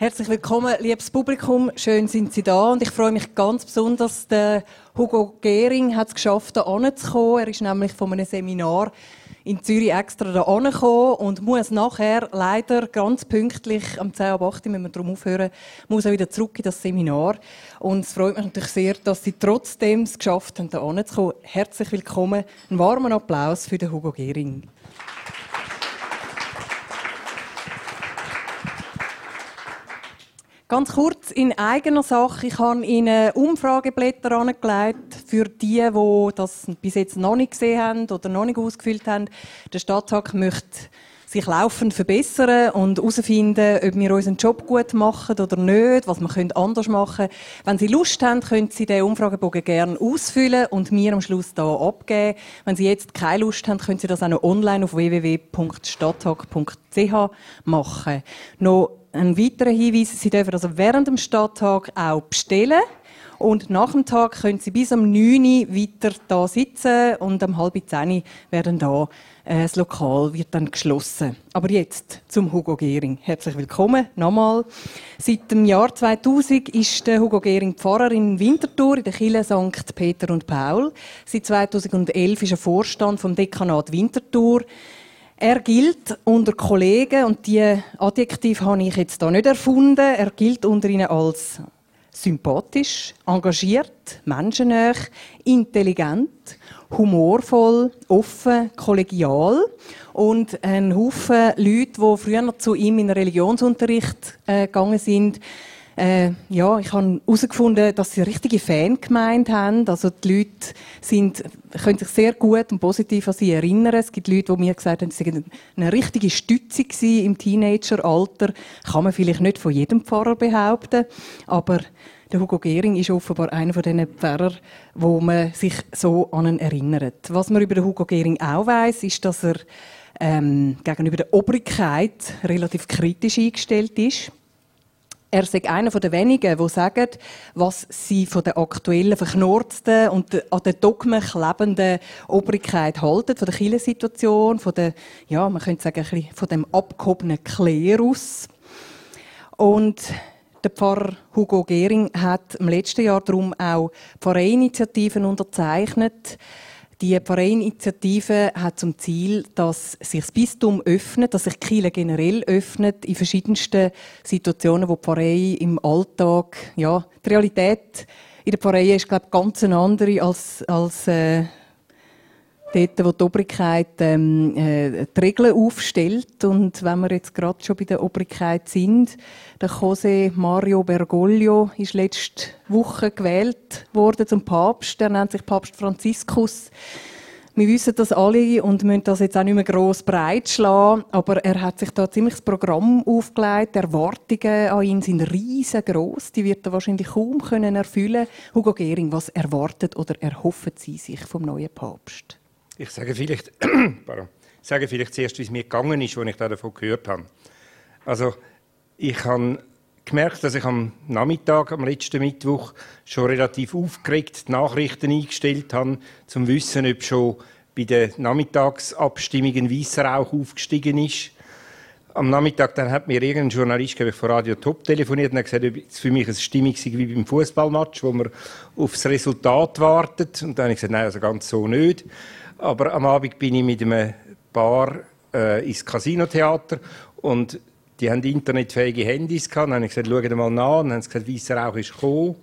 Herzlich willkommen, liebes Publikum. Schön sind Sie da und ich freue mich ganz besonders, der Hugo Gehring hat es geschafft, hier anzukommen. Er ist nämlich von einem Seminar in Zürich extra da angekommen und muss nachher leider ganz pünktlich am 10 ab 8 müssen wir darum aufhören, muss er wieder zurück in das Seminar. Und es freut mich natürlich sehr, dass Sie trotzdem es geschafft haben, hier anzukommen. Herzlich willkommen. Einen warmen Applaus für den Hugo Gehring. Ganz kurz in eigener Sache. Ich habe Ihnen Umfrageblätter angelegt für die, die das bis jetzt noch nicht gesehen haben oder noch nicht ausgefüllt haben. Der Stadttag möchte sich laufend verbessern und herausfinden, ob wir unseren Job gut machen oder nicht, was wir anders machen können. Wenn Sie Lust haben, können Sie den Umfragebogen gerne ausfüllen und mir am Schluss da abgeben. Wenn Sie jetzt keine Lust haben, können Sie das auch noch online auf www.stadttag.ch machen. Noch ein weiterer Hinweis, Sie dürfen also während dem Stadttag auch bestellen. Und nach dem Tag können Sie bis um 9 Uhr weiter da sitzen und um halb 10 Uhr werden da äh, das Lokal wird dann geschlossen. Aber jetzt zum Hugo Gehring. Herzlich willkommen nochmal. Seit dem Jahr 2000 ist der Hugo Gehring Pfarrer in Winterthur in der Kirche St. Peter und Paul. Seit 2011 ist er Vorstand vom Dekanat Winterthur. Er gilt unter Kollegen, und die Adjektiv habe ich jetzt da nicht erfunden, er gilt unter ihnen als sympathisch, engagiert, menschennah, intelligent, humorvoll, offen, kollegial und ein Haufen Leute, die früher zu ihm in Religionsunterricht äh, gegangen sind, äh, ja, ich habe herausgefunden, dass sie eine richtige Fangemeinde haben. Also die Leute sind, können sich sehr gut und positiv an sie erinnern. Es gibt Leute, die mir gesagt haben, sie waren eine richtige Stütze im Teenageralter. Kann man vielleicht nicht von jedem Pfarrer behaupten, aber der Hugo Gehring ist offenbar einer von diesen Pfarrer, wo man sich so an ihn erinnert. Was man über den Hugo Gehring auch weiß, ist, dass er ähm, gegenüber der Obrigkeit relativ kritisch eingestellt ist. Er ist einer der wenigen, die sagen, was sie von der aktuellen, verknorzten und an den Dogmen klebenden Obrigkeit halten, von der Kirchensituation, von der, ja, man könnte sagen, von dem abgehobenen Klerus. Und der Pfarrer Hugo Gehring hat im letzten Jahr darum auch Pfarrerinitiativen unterzeichnet, die Pfarrerinitiative hat zum Ziel, dass sich das Bistum öffnet, dass sich Kirche generell öffnet in verschiedensten Situationen, wo die Pfarrei im Alltag, ja, die Realität in der Pfarrei ist, glaube ich, ganz eine andere als, als äh, dort, wo die Obrigkeit ähm, äh, die Regeln aufstellt. Und wenn wir jetzt gerade schon bei der Obrigkeit sind, der José Mario Bergoglio ist letzte Woche gewählt worden zum Papst. Er nennt sich Papst Franziskus. Wir wissen das alle und müssen das jetzt auch nicht mehr gross breit schlagen, aber er hat sich da ziemlich das Programm aufgelegt. Die Erwartungen an ihn sind riesengroß. Die wird er wahrscheinlich kaum können erfüllen. Hugo Gehring, was erwartet oder erhoffen Sie sich vom neuen Papst? Ich sage vielleicht, ich sage vielleicht zuerst, wie es mir gegangen ist, als ich davon gehört habe. Also, ich habe gemerkt, dass ich am Nachmittag, am letzten Mittwoch, schon relativ aufgeregt die Nachrichten eingestellt habe, zum Wissen, ob schon bei der Nachmittagsabstimmung ein weißer Rauch aufgestiegen ist. Am Nachmittag dann hat mir irgendein Journalist ich, von Radio Top telefoniert und gesagt, ob es für mich eine Stimmung sei wie beim Fußballmatch, wo man aufs Resultat wartet. Und dann habe ich gesagt, nein, also ganz so nicht. Aber am Abend bin ich mit einem Paar äh, ins Casinotheater und die haben internetfähige Handys gehabt. Dann habe ich gesagt, schau mal nach. Dann haben sie gesagt, weißer Rauch ist gekommen.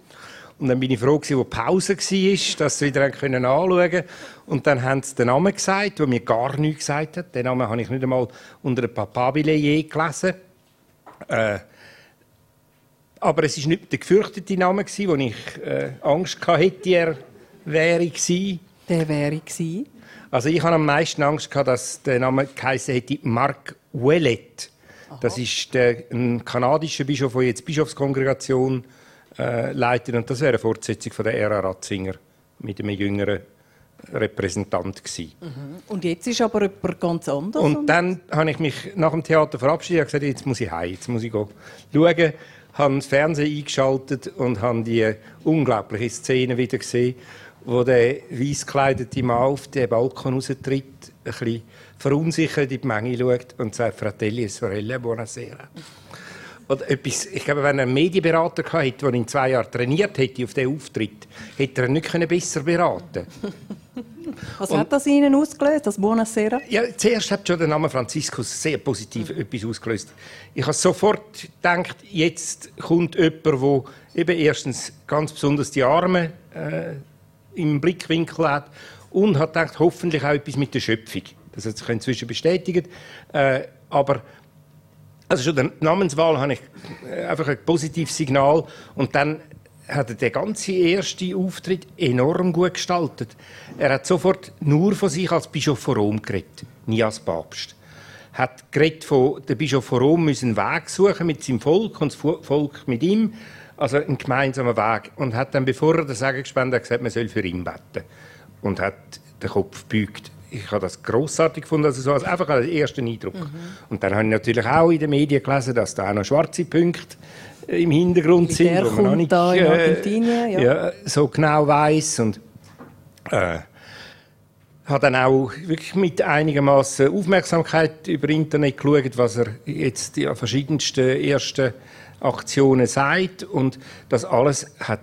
Und dann bin ich froh, wo die Pause war, dass sie wieder anschauen können. Und dann haben sie den Namen gesagt, der mir gar nichts gesagt hat. Den Namen habe ich nicht einmal unter dem Papabile je gelesen. Äh, aber es war nicht der gefürchtete Name, wo ich äh, Angst hatte, er wäre gewesen. Der wäre gewesen? Also ich habe am meisten Angst gehabt, dass der Name geheißen hätte Mark Ouellet. Das ist der, ein kanadischer Bischof, der jetzt Bischofskongregation äh, leitet. Und das wäre eine Fortsetzung von der Ära Ratzinger mit einem jüngeren Repräsentant gewesen. Mhm. Und jetzt ist aber jemand ganz anders? Und dann habe ich mich nach dem Theater verabschiedet und gesagt, jetzt muss ich heim, jetzt muss ich schauen. habe das Fernsehen eingeschaltet und habe die unglaubliche Szene wieder gesehen wo der weiss gekleidete Mann auf den Balkon raustritt, ein bisschen verunsichert in die Menge schaut und sagt «Fratelli sorelle, buonasera». Oder etwas, ich glaube, wenn er einen Medienberater gehabt der ihn zwei Jahre trainiert hätte auf diesen Auftritt, hätte er ihn nicht besser beraten Was und, hat das Ihnen ausgelöst, das Buonasera? Ja, zuerst hat schon der Name Franziskus sehr positiv mhm. etwas ausgelöst. Ich habe sofort gedacht, jetzt kommt jemand, der eben erstens ganz besonders die Arme äh, im Blickwinkel hat und hat gedacht, hoffentlich auch etwas mit der Schöpfung. Das hat sich inzwischen bestätigt. Äh, aber also schon der Namenswahl habe ich äh, einfach ein positives Signal und dann hat er den ganzen ersten Auftritt enorm gut gestaltet. Er hat sofort nur von sich als Bischof von Rom geredet, nie als Papst. Hat geredet von der Bischof von Rom müssen einen Weg suchen mit seinem Volk und das Volk mit ihm, also einen gemeinsamen Weg. Und hat dann, bevor er das Sagen gespendet hat, gesagt, man soll für ihn beten. Und hat den Kopf gebeugt ich habe das großartig gefunden, also so als einfach als ersten Eindruck. Mhm. Und dann habe ich natürlich auch in den Medien gelesen, dass da auch noch schwarze Punkte äh, im Hintergrund Mit sind, wo man noch nicht äh, ja. ja. so genau weiß und äh, habe dann auch wirklich mit einigermaßen Aufmerksamkeit über Internet geschaut, was er jetzt die verschiedensten ersten Aktionen sagt und das alles hat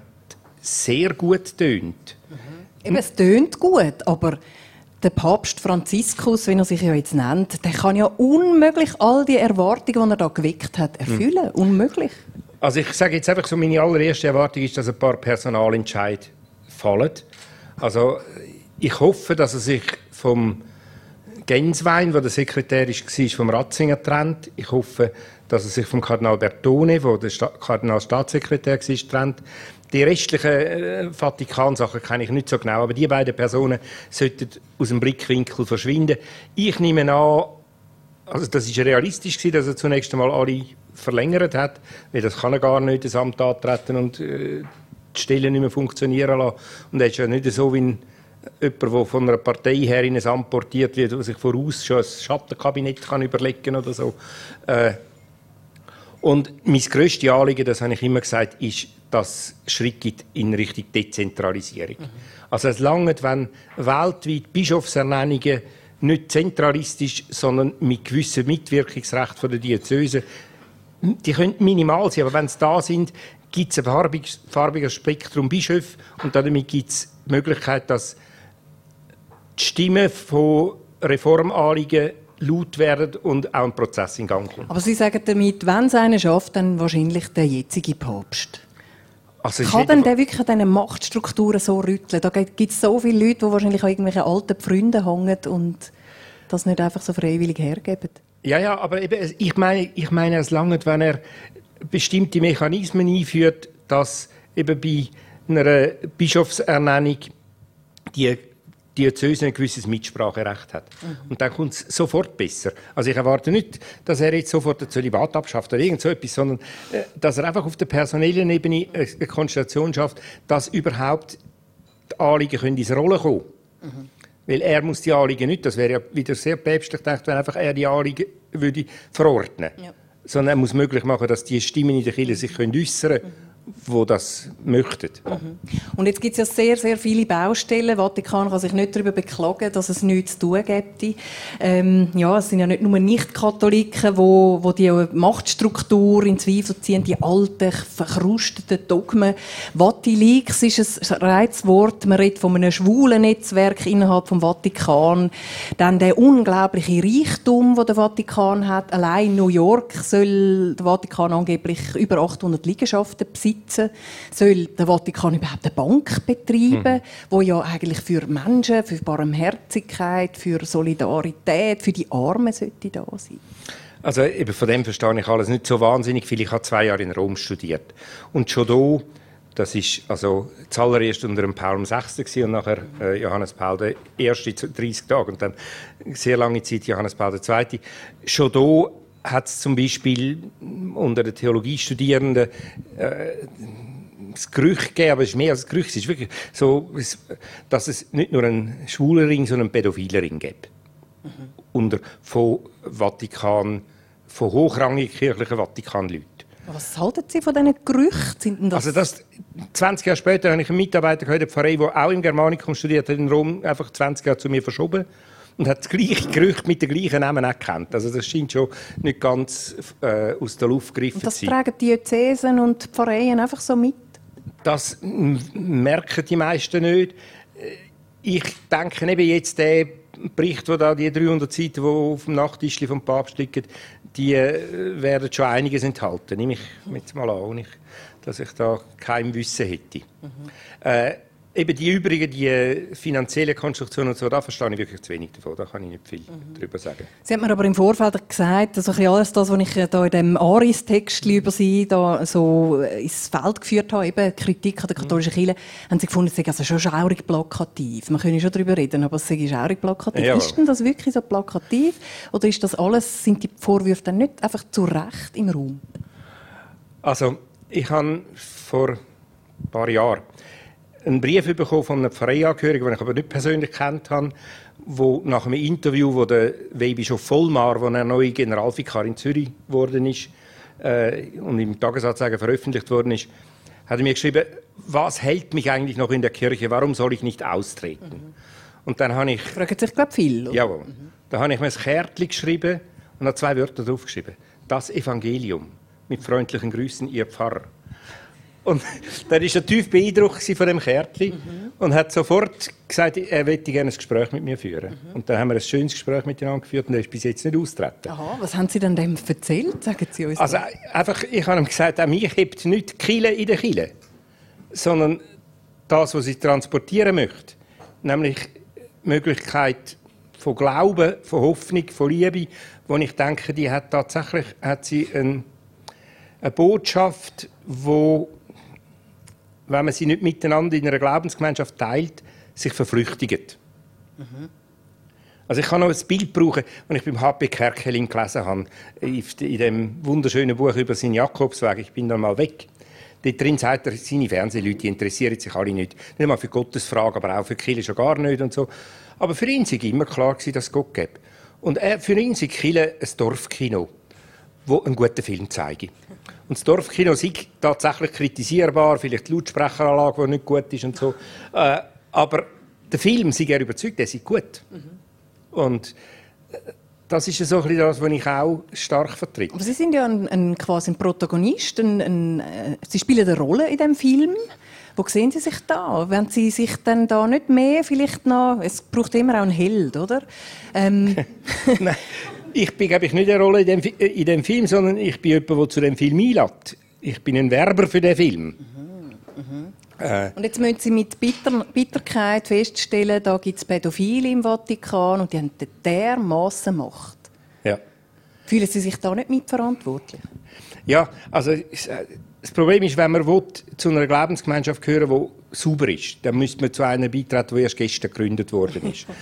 sehr gut tönt. Mhm. Eben, es tönt gut, aber der Papst Franziskus, wie er sich ja jetzt nennt, der kann ja unmöglich all die Erwartungen, die er da geweckt hat, erfüllen. Mhm. Unmöglich. Also ich sage jetzt einfach so, meine allererste Erwartung ist, dass ein paar Personalentscheid fallen. Also ich hoffe, dass er sich vom Genswein, wo der Sekretär war, vom Ratzinger trennt. Ich hoffe, dass er sich vom Kardinal Bertone, der Sta Kardinal Staatssekretär war, trennt. Die restlichen äh, Vatikansachen kenne ich nicht so genau, aber die beiden Personen sollten aus dem Blickwinkel verschwinden. Ich nehme an, also das ist realistisch gewesen, dass er zunächst einmal alle verlängert hat, weil das kann er gar nicht das Amt antreten und äh, die Stelle nicht mehr funktionieren lassen. Und er ist ja nicht so wie ein, jemand, der von einer Partei her in ein Amt portiert wird, der sich voraus schon ein Schattenkabinett kann überlegen oder so. Äh, und mein grösstes Anliegen, das habe ich immer gesagt, ist, dass es Schritt gibt in Richtung Dezentralisierung. Mhm. Also es langt, wenn weltweit Bischofsernennungen nicht zentralistisch, sondern mit gewissem Mitwirkungsrecht von der Diözese, die können minimal sein, aber wenn sie da sind, gibt es ein farbiges, farbiges Spektrum Bischöfe und damit gibt es die Möglichkeit, dass die Stimmen von Reformanliegen laut werden und auch ein Prozess in Gang kommt. Aber Sie sagen damit, wenn es einen schafft, dann wahrscheinlich der jetzige Papst. Also Kann denn der wirklich an diesen Machtstrukturen so rütteln? Da gibt es so viele Leute, die wahrscheinlich an irgendwelchen alten Freunden hängen und das nicht einfach so freiwillig hergeben. Ja, ja, aber eben, ich meine, ich meine es lange, wenn er bestimmte Mechanismen einführt, dass eben bei einer Bischofsernennung die Diözese ein gewisses Mitspracherecht hat. Mhm. Und dann kommt es sofort besser. Also ich erwarte nicht, dass er jetzt sofort den Zölibat abschafft oder irgend so etwas, sondern äh, dass er einfach auf der personellen Ebene eine Konstellation schafft, dass überhaupt die Anliegen können in diese Rolle kommen mhm. Weil er muss die Anliegen nicht, das wäre ja wieder sehr päpstlich gedacht, wenn einfach er die Anliegen würde verordnen. Ja. Sondern er muss möglich machen, dass die Stimmen in der Kirche sich äußern können. Mhm wo das möchten. Mhm. Und jetzt gibt es ja sehr, sehr viele Baustellen. Vatikan kann sich nicht darüber beklagen, dass es nichts zu tun gibt. Ähm, ja, es sind ja nicht nur Nicht-Katholiken, wo, wo die Machtstruktur in Zweifel ziehen, die alten, verkrusteten Dogmen. Vatilix ist ein Reizwort. Man redet von einem schwulen Netzwerk innerhalb des Vatikan. Dann der unglaubliche Reichtum, den der Vatikan hat. Allein in New York soll der Vatikan angeblich über 800 Liegenschaften besitzen besitzen? Soll der Vatikan überhaupt eine Bank betreiben, mhm. wo ja eigentlich für Menschen, für Barmherzigkeit, für Solidarität, für die Armen sollte da sein? Also eben von dem verstehe ich alles nicht so wahnsinnig viel. Ich habe zwei Jahre in Rom studiert und schon da das ist also zuallererst unter dem Paul VI. und nachher äh, Johannes Paul der erste 30 Tage und dann sehr lange Zeit Johannes Paul II. Schon da hat es zum Beispiel unter den Theologiestudierenden äh, das Gerücht gegeben, aber es ist mehr als Gerücht, es ist wirklich so, dass es nicht nur einen schwulen Ring, sondern einen pädophilen Ring gibt. Mhm. Unter von Vatikan, von hochrangigen kirchlichen Vatikanleuten. Was halten Sie von diesen Gerüchten? Das also das, 20 Jahre später habe ich einen Mitarbeiter gehört, der Pfarrer, der auch im Germanicum studiert hat, in Rom, einfach 20 Jahre zu mir verschoben und hat das gleiche Gerücht mit den gleichen Namen gekannt. Also das scheint schon nicht ganz äh, aus der Luft gegriffen das zu sein. tragen die Diözesen und die Pfarreien einfach so mit? Das merken die meisten nicht. Ich denke eben jetzt, der Bericht, wo da die 300 Seiten, die auf dem Nachttisch vom Papst liegen, die äh, werden schon einiges enthalten. Nehme ich jetzt mal an, dass ich da kein Wissen hätte. Mhm. Äh, Eben die übrigen, die äh, finanzielle Konstruktion und so, da verstehe ich wirklich zu wenig davon. Da kann ich nicht viel mhm. darüber sagen. Sie hat mir aber im Vorfeld gesagt, dass ich alles das, was ich äh, da in dem Aris-Text über Sie da so äh, ins Feld geführt habe, eben Kritik an der katholischen Kirche, haben Sie gefunden, es sei also schon schaurig plakativ. Man könnte schon darüber reden, aber es sei schaurig plakativ. Ja. Ist denn das wirklich so plakativ? Oder ist das alles, sind die Vorwürfe dann nicht einfach zu Recht im Raum? Also, ich habe vor ein paar Jahren einen Brief bekommen von einem Pfarreiangehörigen, den ich aber nicht persönlich kennt habe, wo nach einem Interview, wo der Weihbischof Vollmar, wo er neue Generalvikar in Zürich geworden ist äh, und im Tagesanzeiger veröffentlicht worden ist, hat er mir geschrieben, was hält mich eigentlich noch in der Kirche? Warum soll ich nicht austreten? Mhm. Und dann habe ich... Fragt sich, glaube viel. Oder? Jawohl. Mhm. Da habe ich mir ein Kärtchen geschrieben und habe zwei Wörter draufgeschrieben. Das Evangelium. Mit freundlichen Grüßen, Ihr Pfarrer. Und dann war er tief beeindruckt von dem Kärtchen mhm. und hat sofort gesagt, er möchte gerne ein Gespräch mit mir führen. Mhm. Und dann haben wir ein schönes Gespräch miteinander geführt und er ist bis jetzt nicht austreten. Aha, was haben Sie denn dem erzählt? Sagen Sie uns also einfach, ich habe ihm gesagt, auch mich hebt nicht die Kille in der Kille, sondern das, was ich transportieren möchte, nämlich die Möglichkeit von Glauben, von Hoffnung, von Liebe, wo ich denke, die hat tatsächlich hat sie ein, eine Botschaft, die wenn man sie nicht miteinander in einer Glaubensgemeinschaft teilt, sich verflüchtigt. Mhm. Also ich kann noch ein Bild brauchen, das ich beim H.P. Kerkelin gelesen habe, in dem wunderschönen Buch über seinen Jakobsweg. Ich bin dann mal weg. Dort drin sagt er, seine Fernsehleute interessieren sich alle nicht. Nicht einmal für Gottes Frage, aber auch für Kirche schon gar nicht und so. Aber für ihn war immer klar, dass es Gott gibt. Und er, für ihn ist Kirche ein Dorfkino, das einen guten Film zeigt. Und das Dorfkino ist tatsächlich kritisierbar, vielleicht die Lautsprecheranlage, die nicht gut ist und so. Äh, aber der Film, sind er überzeugt, der ist gut. Mhm. Und äh, das ist so ein das, was ich auch stark vertrete. Aber Sie sind ja ein, ein quasi ein Protagonist. Ein, ein, äh, Sie spielen eine Rolle in dem Film. Wo sehen Sie sich da? Wenn Sie sich dann da nicht mehr vielleicht noch... Es braucht immer auch einen Held, oder? Ähm. Nein, ich bin, glaube ich, nicht eine Rolle in dem, in dem Film, sondern ich bin jemand, der zu dem Film einlädt. Ich bin ein Werber für den Film. Mhm, mhm. Äh. Und jetzt müssen Sie mit Bitter Bitterkeit feststellen, da gibt es Pädophile im Vatikan und die haben dermassen Macht. Ja. Fühlen Sie sich da nicht mitverantwortlich? Ja, also das Problem ist, wenn man will, zu einer Glaubensgemeinschaft gehören die sauber ist, dann müsste man zu einer beitreten, die erst gestern gegründet worden ist.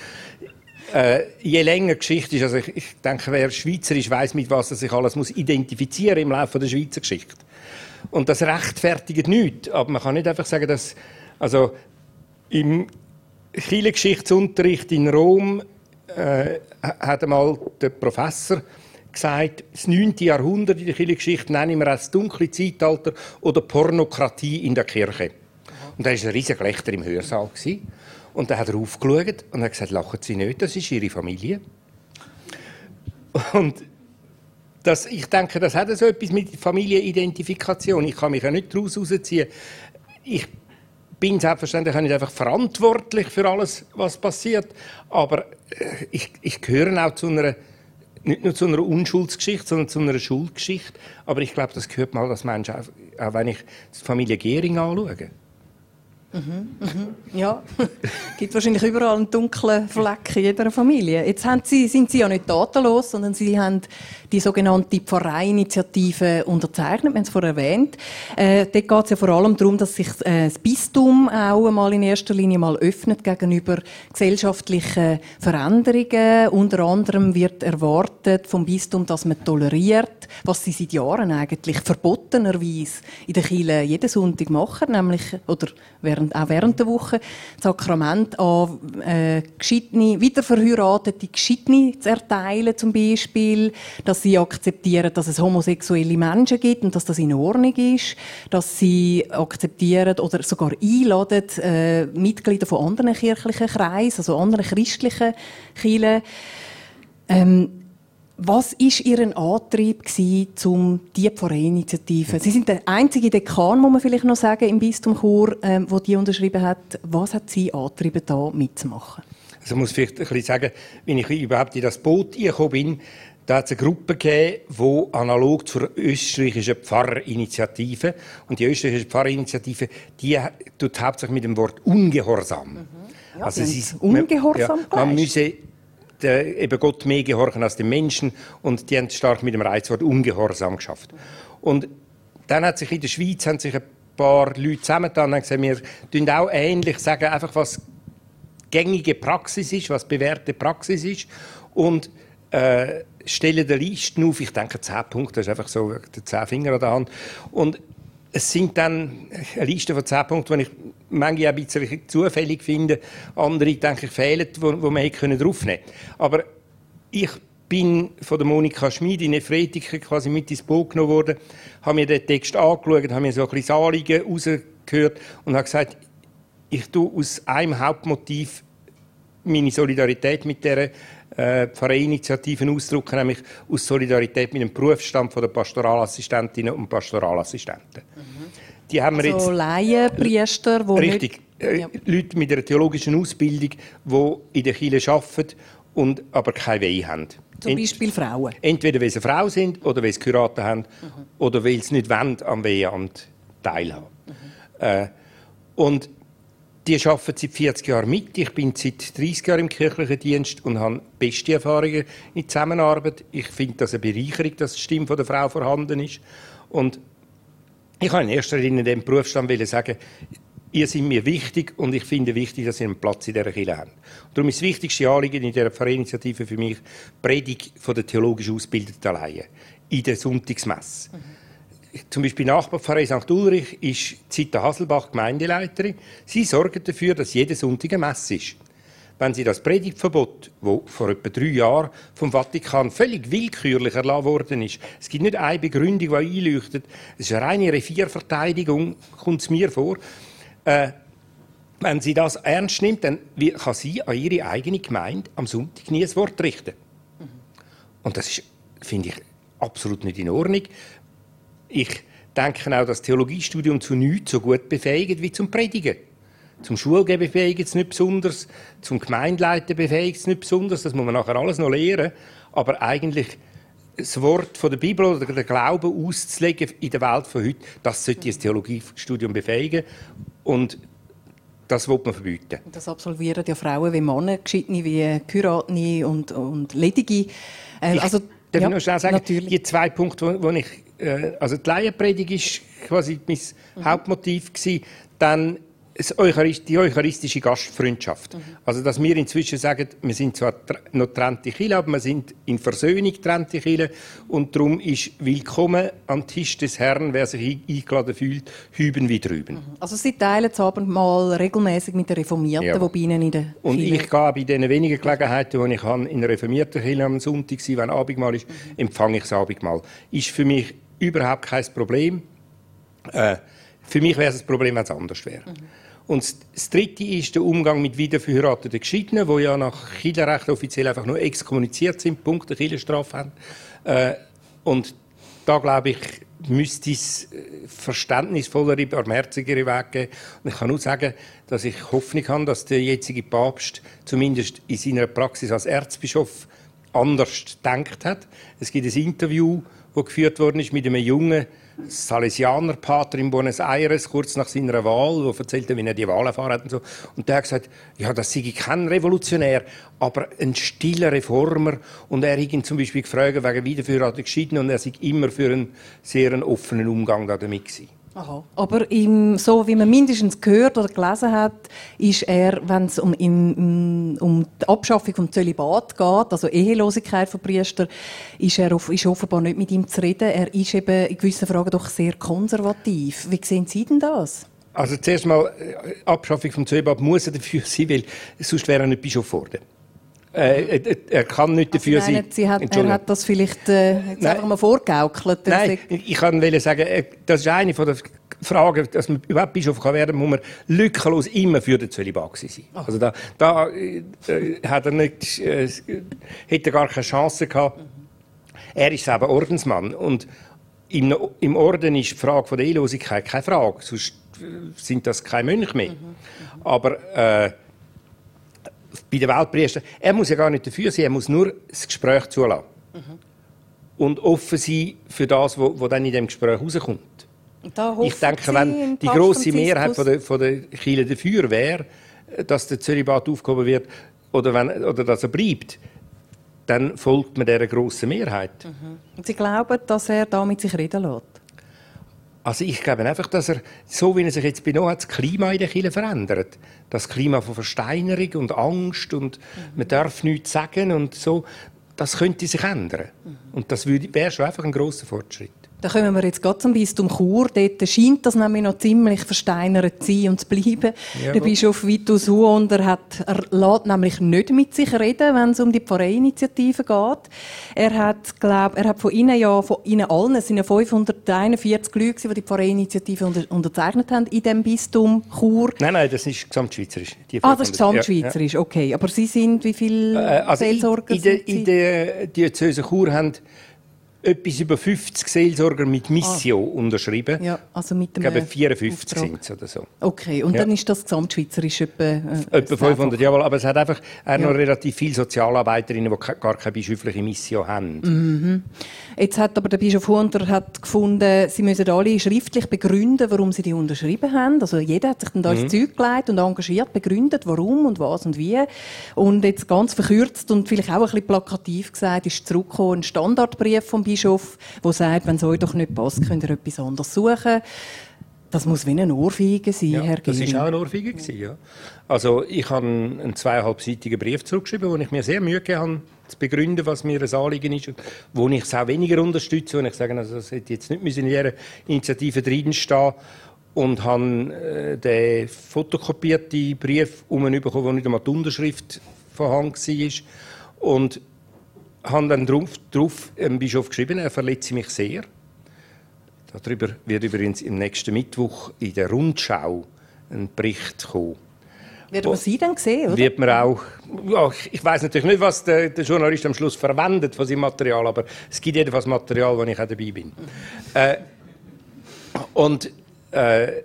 Äh, je länger die Geschichte ist, also ich, ich denke, wer Schweizer ist, weiß mit was er sich alles muss identifizieren im Laufe der Schweizer Geschichte. Und das rechtfertigt nichts. Aber man kann nicht einfach sagen, dass also im Kirchengeschichtsunterricht in Rom äh, hat einmal der Professor gesagt, das 9. Jahrhundert in der Kirchengeschichte nennen wir als dunkle Zeitalter oder Pornokratie in der Kirche. Und da war ein riesiger Gelächter im Hörsaal. Gewesen. Und dann hat er aufgeschaut und hat gesagt, lachen Sie nicht, das ist Ihre Familie. Und das, ich denke, das hat so etwas mit Familienidentifikation. Ich kann mich ja nicht daraus herausziehen. Ich bin selbstverständlich nicht einfach verantwortlich für alles, was passiert, aber äh, ich, ich gehöre auch zu einer nicht nur zu einer Unschuldsgeschichte, sondern zu einer Schuldgeschichte. Aber ich glaube, das gehört mal als Mensch, auch, auch wenn ich die Familie Gehring anschaue. Mhm, mhm, ja, es gibt wahrscheinlich überall einen dunklen Fleck in jeder Familie. Jetzt Sie, sind Sie ja nicht tatenlos, sondern Sie haben die sogenannte Pfarreiinitiative unterzeichnet, wir haben es vorher erwähnt. Äh, dort geht es ja vor allem darum, dass sich äh, das Bistum auch einmal in erster Linie mal öffnet gegenüber gesellschaftlichen Veränderungen. Unter anderem wird erwartet vom Bistum, dass man toleriert, was sie seit Jahren eigentlich verbotenerweise in der Kirche jeden Sonntag machen, nämlich, oder während während, auch während der Woche, das Sakrament an äh, gescheitene, weiterverheiratete Gescheitene zu erteilen zum Beispiel, dass sie akzeptieren, dass es homosexuelle Menschen gibt und dass das in Ordnung ist, dass sie akzeptieren oder sogar einladen äh, Mitglieder von anderen kirchlichen Kreisen, also anderen christlichen Kirchen. Ähm, was war Ihr Antrieb um diese Pfarrerinitiative? Sie sind der einzige Dekan, muss man vielleicht noch sagen, im Bistum Chur, ähm, wo die unterschrieben hat. Was hat Sie angetrieben, da mitzumachen? Also ich muss vielleicht ein bisschen sagen, wenn ich überhaupt in das Boot gekommen bin, da hat es eine Gruppe gegeben, die analog zur österreichischen Pfarrerinitiative, und die österreichische Pfarrerinitiative, die tut hauptsächlich mit dem Wort Ungehorsam. Mhm. Ja, also sie ist, Ungehorsam ja, man müsse der, eben Gott mehr gehorchen als den Menschen und die haben stark mit dem Reizwort Ungehorsam geschafft. Und dann hat sich in der Schweiz haben sich ein paar Leute zusammengetan und gesagt, wir tun auch ähnlich sagen, einfach was gängige Praxis ist, was bewährte Praxis ist und äh, stellen eine Liste auf, ich denke zehn Punkte, das ist einfach so der zehn Finger an der Hand und es sind dann eine Liste von zehn Punkten, die ich manchmal ein bisschen zufällig finde. Andere, denke ich, fehlen, wo man hätte draufnehmen können. Aber ich bin von der Monika Schmid in Efretiker quasi mit ins Boot genommen worden, habe mir den Text angeschaut, habe mir so ein bisschen Anliegen rausgehört und habe gesagt, ich tue aus einem Hauptmotiv meine Solidarität mit der äh, ausdrücken, nämlich aus Solidarität mit dem Berufsstand der Pastoralassistentinnen und Pastoralassistenten. Mhm. Die haben wir also jetzt, Laienpriester, wo Richtig. Äh, ja. Leute mit einer theologischen Ausbildung, die in der Kirche arbeiten und aber keine Weihe haben. Zum Beispiel Frauen? Entweder weil sie Frau sind oder weil sie Kuraten haben mhm. oder weil sie nicht wollen, am Weiheamt teilhaben. Mhm. Äh, und die arbeiten seit 40 Jahren mit. Ich bin seit 30 Jahren im kirchlichen Dienst und habe beste Erfahrungen in Zusammenarbeit. Ich finde das eine Bereicherung, dass die Stimme der Frau vorhanden ist. Und ich habe in erster Linie dem Berufsstand sagen, ihr seid mir wichtig und ich finde wichtig, dass ihr einen Platz in dieser Kirche habt. darum ist das wichtigste Anliegen in dieser Pfarrinitiative für mich Predigt von der theologisch Ausgebildeten alleine in der Sonntagsmesse. Mhm zum Beispiel Nachbarpfarrer St. Ulrich ist Zita Hasselbach Gemeindeleiterin. Sie sorgt dafür, dass jede Sonntag eine Messe ist. Wenn sie das Predigtverbot, das vor etwa drei Jahren vom Vatikan völlig willkürlich erlassen worden ist, es gibt nicht eine Begründung, die einleuchtet, es ist eine reine Revierverteidigung, kommt es mir vor, äh, wenn sie das ernst nimmt, dann kann sie an ihre eigene Gemeinde am Sonntag nie ein Wort richten. Und das ist, finde ich, absolut nicht in Ordnung. Ich denke auch, dass das Theologiestudium zu nichts so gut befähigt wie zum Predigen. Zum Schulgeben befähigt es nicht besonders, zum Gemeindeleiten befähigt es nicht besonders, das muss man nachher alles noch lernen. Aber eigentlich das Wort von der Bibel oder den Glauben auszulegen in der Welt von heute, das sollte das Theologiestudium befähigen. Und das will man verbieten. Das absolvieren ja Frauen wie Männer, Geschiedene wie Kuratne und, und Ledige. Äh, also, Darf ja, ich noch schnell sagen, natürlich. die zwei Punkte, die ich äh, also die Laienpredigt ist quasi mein mhm. Hauptmotiv gewesen. Dann die eucharistische Gastfreundschaft. Mhm. Also, dass wir inzwischen sagen, wir sind zwar noch trennte Kirche, aber wir sind in Versöhnung trennte Kirche und darum ist willkommen am Tisch des Herrn, wer sich eingeladen fühlt, hüben wie drüben. Mhm. Also Sie teilen das Abendmahl regelmäßig mit den Reformierten, ja. die bei Ihnen in der Und ich gehe bei den wenigen Gelegenheiten, die ich habe, in der reformierten Kirche am Sonntag wenn Abendmahl ist, mhm. empfange ich das Abendmahl. Ist für mich überhaupt kein Problem. Äh, für mich wäre es ein Problem, wenn es anders wäre. Mhm. Und das Dritte ist der Umgang mit wiederverheirateten Geschiedenen, die ja nach Kirchenrecht offiziell einfach nur exkommuniziert sind, Punkte Kirchenstrafe haben. Äh, und da glaube ich, müsste es äh, verständnisvollere, barmherzigere Wege geben. Und ich kann nur sagen, dass ich Hoffnung habe, dass der jetzige Papst zumindest in seiner Praxis als Erzbischof anders gedacht hat. Es gibt ein Interview wo geführt worden ist mit einem jungen Salesianerpater in Buenos Aires, kurz nach seiner Wahl, wo erzählte, wie er die Wahl erfahren hat und so. Und der hat gesagt, ja, das sei kein Revolutionär, aber ein stiller Reformer. Und er hat ihn zum Beispiel gefragt, wegen Wiederverheiratung geschieden, und er sei immer für einen sehr offenen Umgang damit gewesen. Aha. Aber im, so wie man mindestens gehört oder gelesen hat, ist er, wenn es um, im, um die Abschaffung des Zölibat geht, also Ehelosigkeit von Priester, ist er ist offenbar nicht mit ihm zu reden. Er ist eben in gewissen Fragen doch sehr konservativ. Wie sehen Sie denn das? Also zuerst mal, äh, Abschaffung vom Zölibat muss er dafür sein, weil sonst wäre er nicht Bischof geworden. Äh, er, er, kann nicht also dafür sein. Sie hat, er hat das vielleicht äh, jetzt einfach mal vorgegaukelt. Nein, ich kann sagen, äh, das ist eine von der Fragen, dass man überhaupt Bischof kann werden, muss man lückenlos immer für den Zölibat sein. Ach. Also da, da äh, hat er nicht, äh, hätte er gar keine Chance gehabt. Mhm. Er ist selber Ordensmann und im, im Orden ist die Frage von der Ehelosigkeit keine Frage, sonst sind das keine Mönche mehr. Mhm. Aber äh, bei den Weltpriestern, er muss ja gar nicht dafür sein, er muss nur das Gespräch zulassen. Mhm. Und offen sein für das, was dann in dem Gespräch rauskommt. ich denke, wenn die große Mehrheit von der, von der Kirche dafür wäre, dass der Zölibat aufgehoben wird oder, wenn, oder dass er bleibt, dann folgt man dieser grossen Mehrheit. Mhm. Und Sie glauben, dass er da mit sich reden lässt? Also ich glaube einfach, dass er, so wie er sich jetzt benommen hat, das Klima in der Kirche verändert. Das Klima von Versteinerung und Angst und mhm. man darf nichts sagen und so, das könnte sich ändern. Mhm. Und das wäre schon einfach ein grosser Fortschritt. Da kommen wir jetzt gerade zum Bistum Chur. Dort scheint das nämlich noch ziemlich versteinert zu sein und zu bleiben. Ja, der Bischof Vitus Huonder hat, er lässt nämlich nicht mit sich reden, wenn es um die Pfarreiinitiative geht. Er hat, glaub, er hat von Ihnen ja, von Ihnen allen, es sind ja 541 Leute, die die Pfarreiinitiative unter, unterzeichnet haben in dem Bistum Chur. Nein, nein, das ist gesamtschweizerisch. ah, das ist gesamtschweizerisch, ja, okay. Aber Sie sind, wie viele äh, also Seelsorger in, in, in, in der Diözese Chur haben etwas über 50 Seelsorger mit Mission ah. unterschrieben. Ja, also mit dem ich glaube 54 sind es oder so. Okay, und ja. dann ist das gesamtschweizerisch etwa... Äh, etwa 500, jawohl, aber es hat einfach auch noch relativ viele Sozialarbeiterinnen, die gar keine bischöfliche Mission haben. Mhm. Jetzt hat aber der Bischof Hunter hat gefunden, sie müssen alle schriftlich begründen, warum sie die unterschrieben haben. Also jeder hat sich dann da mhm. ins Zeug gelegt und engagiert, begründet, warum und was und wie. Und jetzt ganz verkürzt und vielleicht auch ein bisschen plakativ gesagt, ist zurückgekommen ein Standardbrief vom Bischof, der sagt, wenn es euch doch nicht passt, könnt ihr etwas anderes suchen. Das muss wie eine Ohrfeige sein, ja, Herr Gehring. Das war auch eine Ohrfeige. Ja. Also ich habe einen zweieinhalbseitigen Brief zurückgeschrieben, wo ich mir sehr Mühe gegeben habe, zu begründen, was mir ein Anliegen ist und wo ich es auch weniger unterstütze. Und ich sage, also, das hätte jetzt nicht in jeder Initiative drinstehen und habe äh, den fotokopierten Brief umbekommen, wo nicht einmal die Unterschrift vorhanden war. Und habe dann darauf, darauf dem Bischof geschrieben, er verletze mich sehr. Darüber wird übrigens im nächsten Mittwoch in der Rundschau ein Bericht kommen. Wird man Sie dann sehen, oder? Wird man auch, ja, ich weiß natürlich nicht, was der, der, Journalist am Schluss verwendet von seinem Material, aber es gibt jedenfalls Material, wo ich auch dabei bin. Äh, und äh,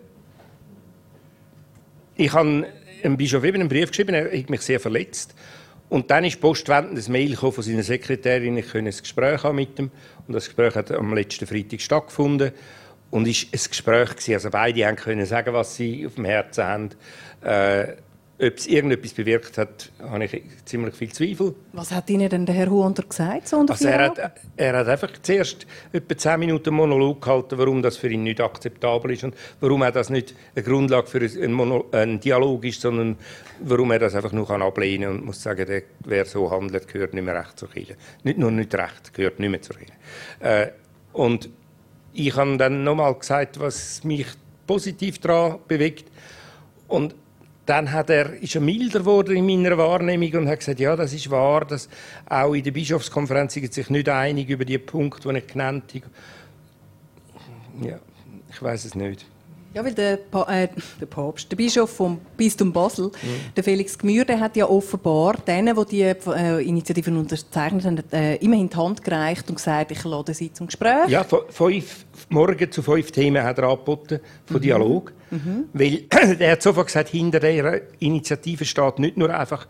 ich habe dem Bischof eben einen Brief geschrieben, er hat mich sehr verletzt. Und dann ist postwendend ein Mail von seiner Sekretärin, ich könne ein Gespräch haben mit ihm. Und das Gespräch hat am letzten Freitag stattgefunden. Und es war ein Gespräch, also beide haben können sagen, was sie auf dem Herzen haben. Äh, ob es irgendetwas bewirkt hat, habe ich ziemlich viel Zweifel. Was hat Ihnen denn der Herr Huonder gesagt? So also er, hat, er hat einfach zuerst etwa zehn Minuten Monolog gehalten, warum das für ihn nicht akzeptabel ist und warum er das nicht eine Grundlage für einen, Mono, einen Dialog ist, sondern warum er das einfach nur ablehnen kann und muss sagen, der, wer so handelt, gehört nicht mehr recht zur Kirche. Nicht nur nicht recht, gehört nicht mehr zur Kirche. Äh, und ich habe dann nochmal gesagt, was mich positiv daran bewegt. Und dann hat er, ist er milder geworden in meiner Wahrnehmung und hat gesagt, ja, das ist wahr, dass auch in der Bischofskonferenz sind sich nicht einig über die Punkte, die ich genannt habe. Ja, ich weiß es nicht. Ja, weil der, pa äh, der Papst, der Bischof vom Bistum Basel, mhm. der Felix Gmür, hat ja offenbar denen, die die äh, Initiativen unterzeichnet haben, äh, immerhin die Hand gereicht und gesagt, ich lade sie zum Gespräch. Ja, fünf, morgen zu fünf Themen hat er angeboten, von mhm. Dialog. Mhm. Weil er hat sofort gesagt, hinter der Initiative steht nicht nur einfach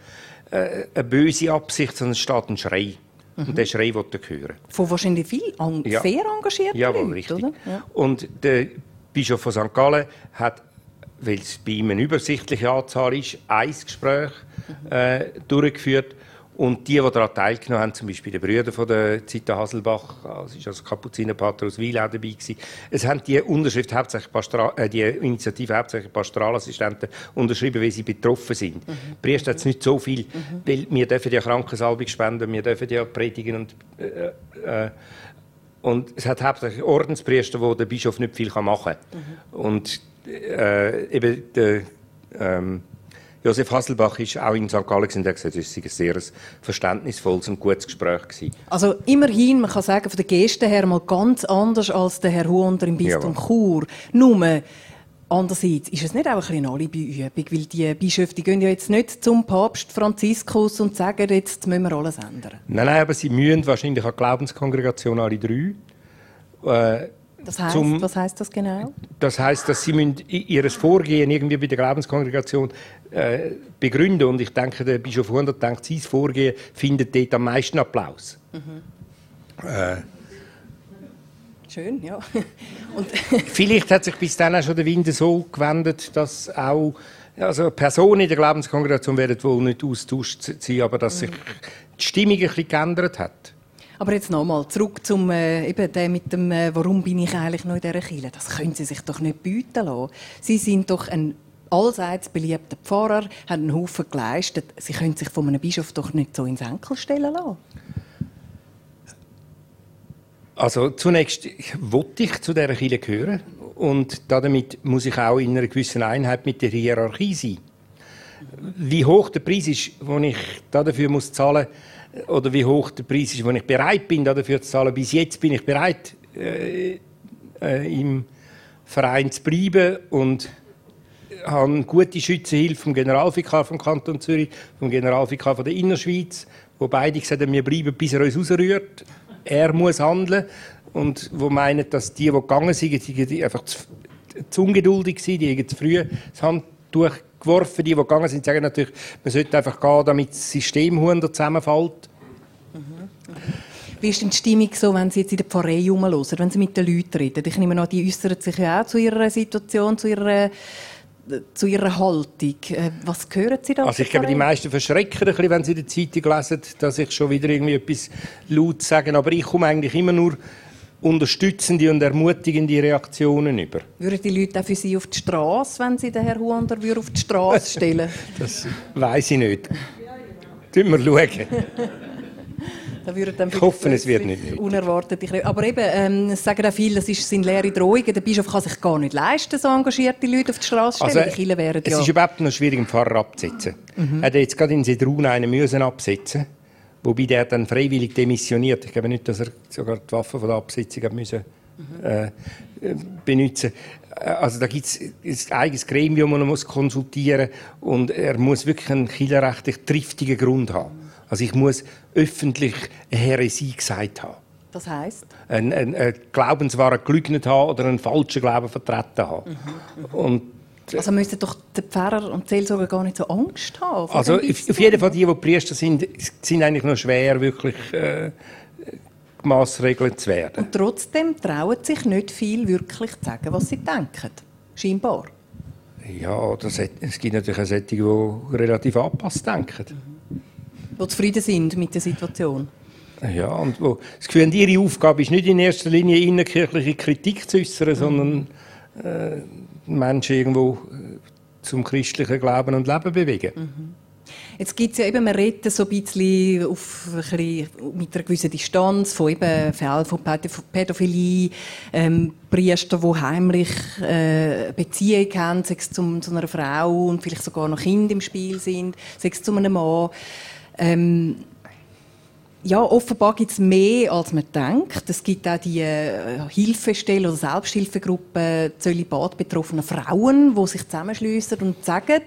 äh, eine böse Absicht, sondern es steht ein Schrei. Mhm. Und der Schrei wollte er hören. Von wahrscheinlich viel ja. sehr engagierten Jawohl, Leuten, richtig. Oder? Ja. Und der Bischof von St. Gallen hat, weil es bei ihm eine übersichtliche Anzahl ist, ein Gespräch äh, durchgeführt. Und die, die daran teilgenommen haben, zum Beispiel die Brüder von der Zita Haselbach, das ist als Kapuzinerpater aus Weil auch dabei gewesen. Es haben die Unterschrift hauptsächlich Pastoral, äh, die Initiative hauptsächlich Pastoralassistenten unterschrieben, weil sie betroffen sind. Mhm. Priester hat es nicht so viel, mhm. weil wir dürfen ja Krankensalbung spenden, wir dürfen ja predigen und äh, äh, und es hat hauptsächlich Ordenspriester, wo der Bischof nicht viel machen kann. Mhm. Und äh, eben der ähm, Josef Hasselbach ist auch in St. Gallen und hat gesagt, es ein sehr verständnisvolles und gutes Gespräch gewesen. Also immerhin, man kann sagen, von der Geste her mal ganz anders als der Herr Huonder im Bistum. Chur. Nur, Andererseits ist es nicht auch ein eine Alibi-Übung, weil die Bischöfe die gehen ja jetzt nicht zum Papst Franziskus und sagen, jetzt müssen wir alles ändern. Nein, nein, aber sie müssen wahrscheinlich an Glaubenskongregation alle drei. Äh, das heißt, zum, was heißt das genau? Das heißt, dass sie ihr Vorgehen irgendwie bei der Glaubenskongregation äh, begründen und ich denke, der Bischof Hundert denkt, sein Vorgehen findet dort am meisten Applaus. Mhm. Äh, Schön, ja. Und Vielleicht hat sich bis dann auch schon der Wind so gewendet, dass auch also Personen in der Glaubenskongregation werden wohl nicht austauscht sein, aber dass sich die Stimmung ein bisschen geändert hat. Aber jetzt nochmal zurück zum äh, eben dem mit dem, äh, warum bin ich eigentlich noch in dieser Kirche? Das können Sie sich doch nicht bieten lassen. Sie sind doch ein allseits beliebter Pfarrer, haben einen Haufen geleistet. Sie können sich von einem Bischof doch nicht so ins Enkel stellen lassen. Also zunächst wollte ich zu dieser Kirche gehören und damit muss ich auch in einer gewissen Einheit mit der Hierarchie sein. Wie hoch der Preis ist, den ich dafür muss zahlen oder wie hoch der Preis ist, den ich bereit bin, dafür zu zahlen. Bis jetzt bin ich bereit, äh, äh, im Verein zu bleiben und habe gute Schützenhilfe vom Generalvikar vom Kanton Zürich, vom Generalvikar von der Innerschweiz, wo beide gesagt haben, wir bleiben, bis er uns rausrührt er muss handeln und wo meinen, dass die, die gegangen sind, die einfach zu, zu ungeduldig sind, die zu früh das Handtuch geworfen. Die, die gegangen sind, sagen natürlich, man sollte einfach gehen, damit das System zusammenfällt. Mhm. Wie ist denn die Stimmung so, wenn Sie jetzt in der Pfarrei herumhören, wenn Sie mit den Leuten reden? Ich nehme an, die äußern sich ja auch zu ihrer Situation, zu ihrer zu ihrer Haltung. Äh, was hören Sie da? Also ich glaube, die meisten verschrecken ein bisschen, wenn sie die Zeitung lesen, dass ich schon wieder irgendwie etwas laut sage. Aber ich komme eigentlich immer nur unterstützende und ermutigende Reaktionen über. Würden die Leute auch für Sie auf die Straße, wenn Sie den Herrn Huander auf die Straße stellen? das weiß ich nicht. Tun wir schauen. Da dann ich hoffe, es wird nicht unerwartet. Aber eben, ähm, es sagen auch viele, das ist, sind leere Drohungen. Der Bischof kann sich gar nicht leisten, so engagierte Leute auf die Straße stellen. Also, die wären es ja ist überhaupt noch schwierig, einen Pfarrer abzusetzen. Mhm. Er hat jetzt gerade in Sedrun einen müssen absetzen wobei der dann freiwillig demissioniert. Ich glaube nicht, dass er sogar die Waffe von der Absetzung hat müssen, mhm. äh, benutzen also da gibt es ein eigenes Gremium, das man muss konsultieren muss. Und er muss wirklich einen killerrechtlich triftigen Grund haben. Also ich muss öffentlich eine Häresie gesagt haben. Das heisst? Ein, ein, ein Glaubenswahrer gelügnet haben oder einen falschen Glauben vertreten haben. Mhm, mhm. Und also müssen doch der Pfarrer und die Seelsorger gar nicht so Angst haben? Also auf, jeden Fall die, die Priester sind, sind eigentlich noch schwer, wirklich äh, maßregelt zu werden. Und trotzdem trauen sich nicht viel wirklich zu sagen, was sie denken. Scheinbar. Ja, das, es gibt natürlich auch solche, die relativ angepasst denken. Die zufrieden sind mit der Situation. Ja, und wo das Gefühl, ihre Aufgabe ist nicht in erster Linie innerkirchliche Kritik zu äußern, mhm. sondern äh, Menschen irgendwo äh, zum christlichen Glauben und Leben bewegen. Mhm. Jetzt gibt es ja eben, man redet so ein bisschen, auf, ein bisschen mit einer gewissen Distanz von eben Fällen von Pädophilie, ähm, Priester, die heimlich äh, Beziehungen haben, sei es zu, zu einer Frau und vielleicht sogar noch Kinder im Spiel sind, sei es zu einem Mann. Ähm, ja, offenbar gibt es mehr, als man denkt. Es gibt auch die äh, Hilfestellen oder Selbsthilfegruppen Zölibat betroffener Frauen, die sich zusammenschließen und sagen,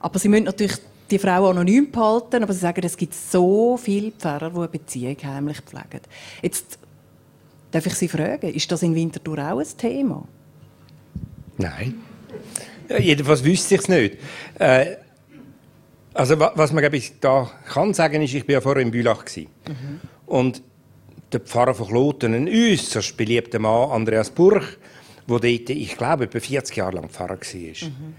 aber sie müssen natürlich die Frauen anonym behalten, aber sie sagen, es gibt so viele Pfarrer, die eine Beziehung heimlich pflegen. Jetzt darf ich Sie fragen, ist das in Winterthur auch ein Thema? Nein. Ja, jedenfalls wüsste ich es nicht. Äh, also was man ich, da kann sagen ist, ich war ja vorher in Bülach mhm. und der Pfarrer von Kloten, ein äußerst beliebter Mann, Andreas Burch, der dort, ich glaube, etwa 40 Jahre lang Pfarrer war, mhm.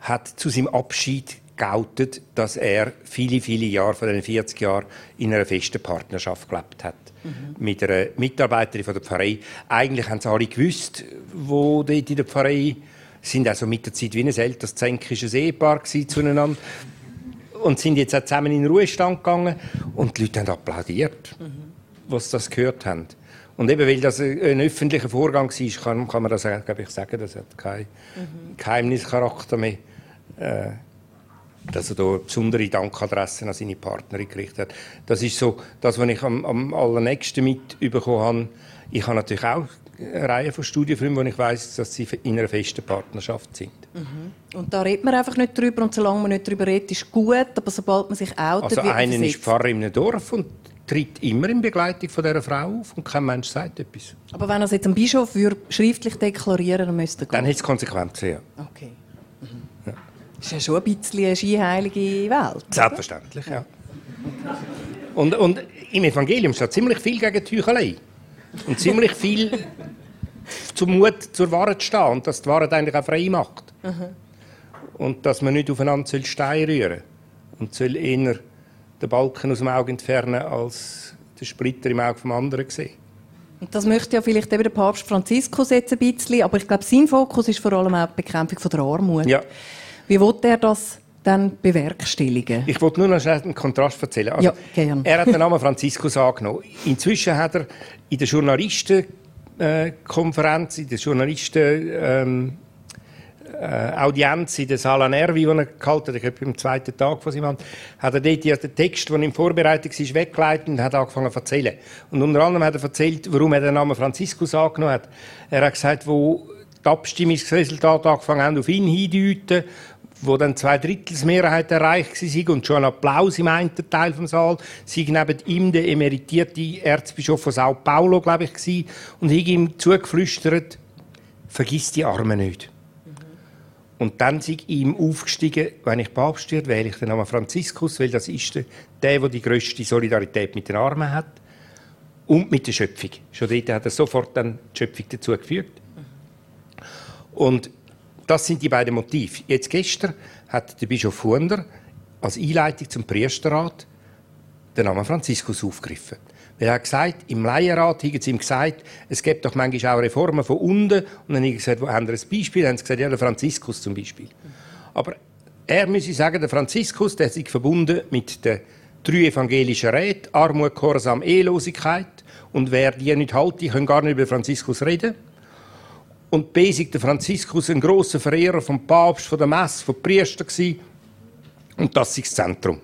hat zu seinem Abschied geoutet, dass er viele, viele Jahre von den 40 Jahren in einer festen Partnerschaft gelebt hat. Mhm. Mit einer Mitarbeiterin von der Pfarrei. Eigentlich haben sie alle gewusst, wo dort in der Pfarrei sind also mit der Zeit wie ein älteres zänkisches Ehepaar zueinander und sind jetzt auch zusammen in den Ruhestand gegangen und die Leute haben applaudiert, mhm. was das gehört haben. Und eben, weil das ein öffentlicher Vorgang war, kann, kann man das glaube ich, sagen, das hat keinen mhm. Geheimnischarakter mehr. Äh, dass er da besondere Dankadressen an seine Partnerin gerichtet hat. Das ist so das, was ich am, am allernächsten mitbekommen habe. Ich habe natürlich auch Reihe von Studienfilmen, wo ich weiß, dass sie in einer festen Partnerschaft sind. Mhm. Und da redet man einfach nicht drüber und solange man nicht drüber redet, ist gut, aber sobald man sich outet, Also einer ist Pfarrer in einem Dorf und tritt immer in Begleitung von dieser Frau auf und kein Mensch sagt etwas. Aber wenn er es jetzt dem Bischof würde schriftlich deklarieren dann müsste er gehen? Dann hätte es Konsequenzen, ja. Okay. Mhm. Ja. Das ist ja schon ein bisschen eine skiheilige Welt. Selbstverständlich, oder? ja. Und, und im Evangelium steht ziemlich viel gegen die Heuchelei. Und ziemlich viel zum Mut, zur Wahrheit zu stehen und dass die Wahrheit eigentlich auch frei macht. Mhm. Und dass man nicht aufeinander Stein rühren soll und soll eher den Balken aus dem Auge entfernen, als den Splitter im Auge vom anderen sehen. Und das möchte ja vielleicht eben der Papst Franziskus jetzt ein bisschen, aber ich glaube, sein Fokus ist vor allem auch die Bekämpfung von der Armut. Ja. Wie will er das dann bewerkstelligen? Ich wollte nur noch schnell einen Kontrast erzählen. Also, ja, gerne. Er hat den Namen Franziskus angenommen. Inzwischen hat er in der Journalistenkonferenz, in der Journalisten ähm, äh, Audienz in der Sala Nervi, die er gehalten hat, ich glaube, am zweiten Tag von seinem Amt, hat er dort den Text, der in Vorbereitung war, weggeleitet und hat angefangen zu erzählen. Und unter anderem hat er erzählt, warum er den Namen Franziskus angenommen hat. Er hat gesagt, wo die Abstimmungsresultate angefangen haben, auf ihn hindeuten, wo dann zwei Drittelsmehrheit erreicht war und schon Applaus im einen Teil vom Saal, sei neben ihm der emeritierte Erzbischof von Sao Paulo, glaube ich, gewesen, und hat ihm zugeflüstert, vergiss die Armen nicht. Und dann sei ihm aufgestiegen, wenn ich Papst werde, wähle ich den Namen Franziskus, weil das ist der, der, der die grösste Solidarität mit den Armen hat und mit der Schöpfung. Schon dort hat er sofort dann die Schöpfung dazu gefügt. Und das sind die beiden Motive. Jetzt gestern hat der Bischof Hunder als Einleitung zum Priesterrat den Namen Franziskus aufgegriffen. Er hat gesagt, im Laienrat haben sie ihm gesagt, es gibt doch manchmal auch Reformen von unten. Und dann haben sie gesagt, wo haben Sie ein Beispiel? Dann haben sie gesagt, ja, der Franziskus zum Beispiel. Aber er müsse sagen, der Franziskus, der sich verbunden mit den drei evangelischen Räten, Armut, Gehorsam, Ehelosigkeit. Und wer die nicht halte, kann gar nicht über Franziskus reden. Und B der Franziskus ein großer Verehrer vom Papst, von der Messe, von Priester gewesen. Und das ist das Zentrum.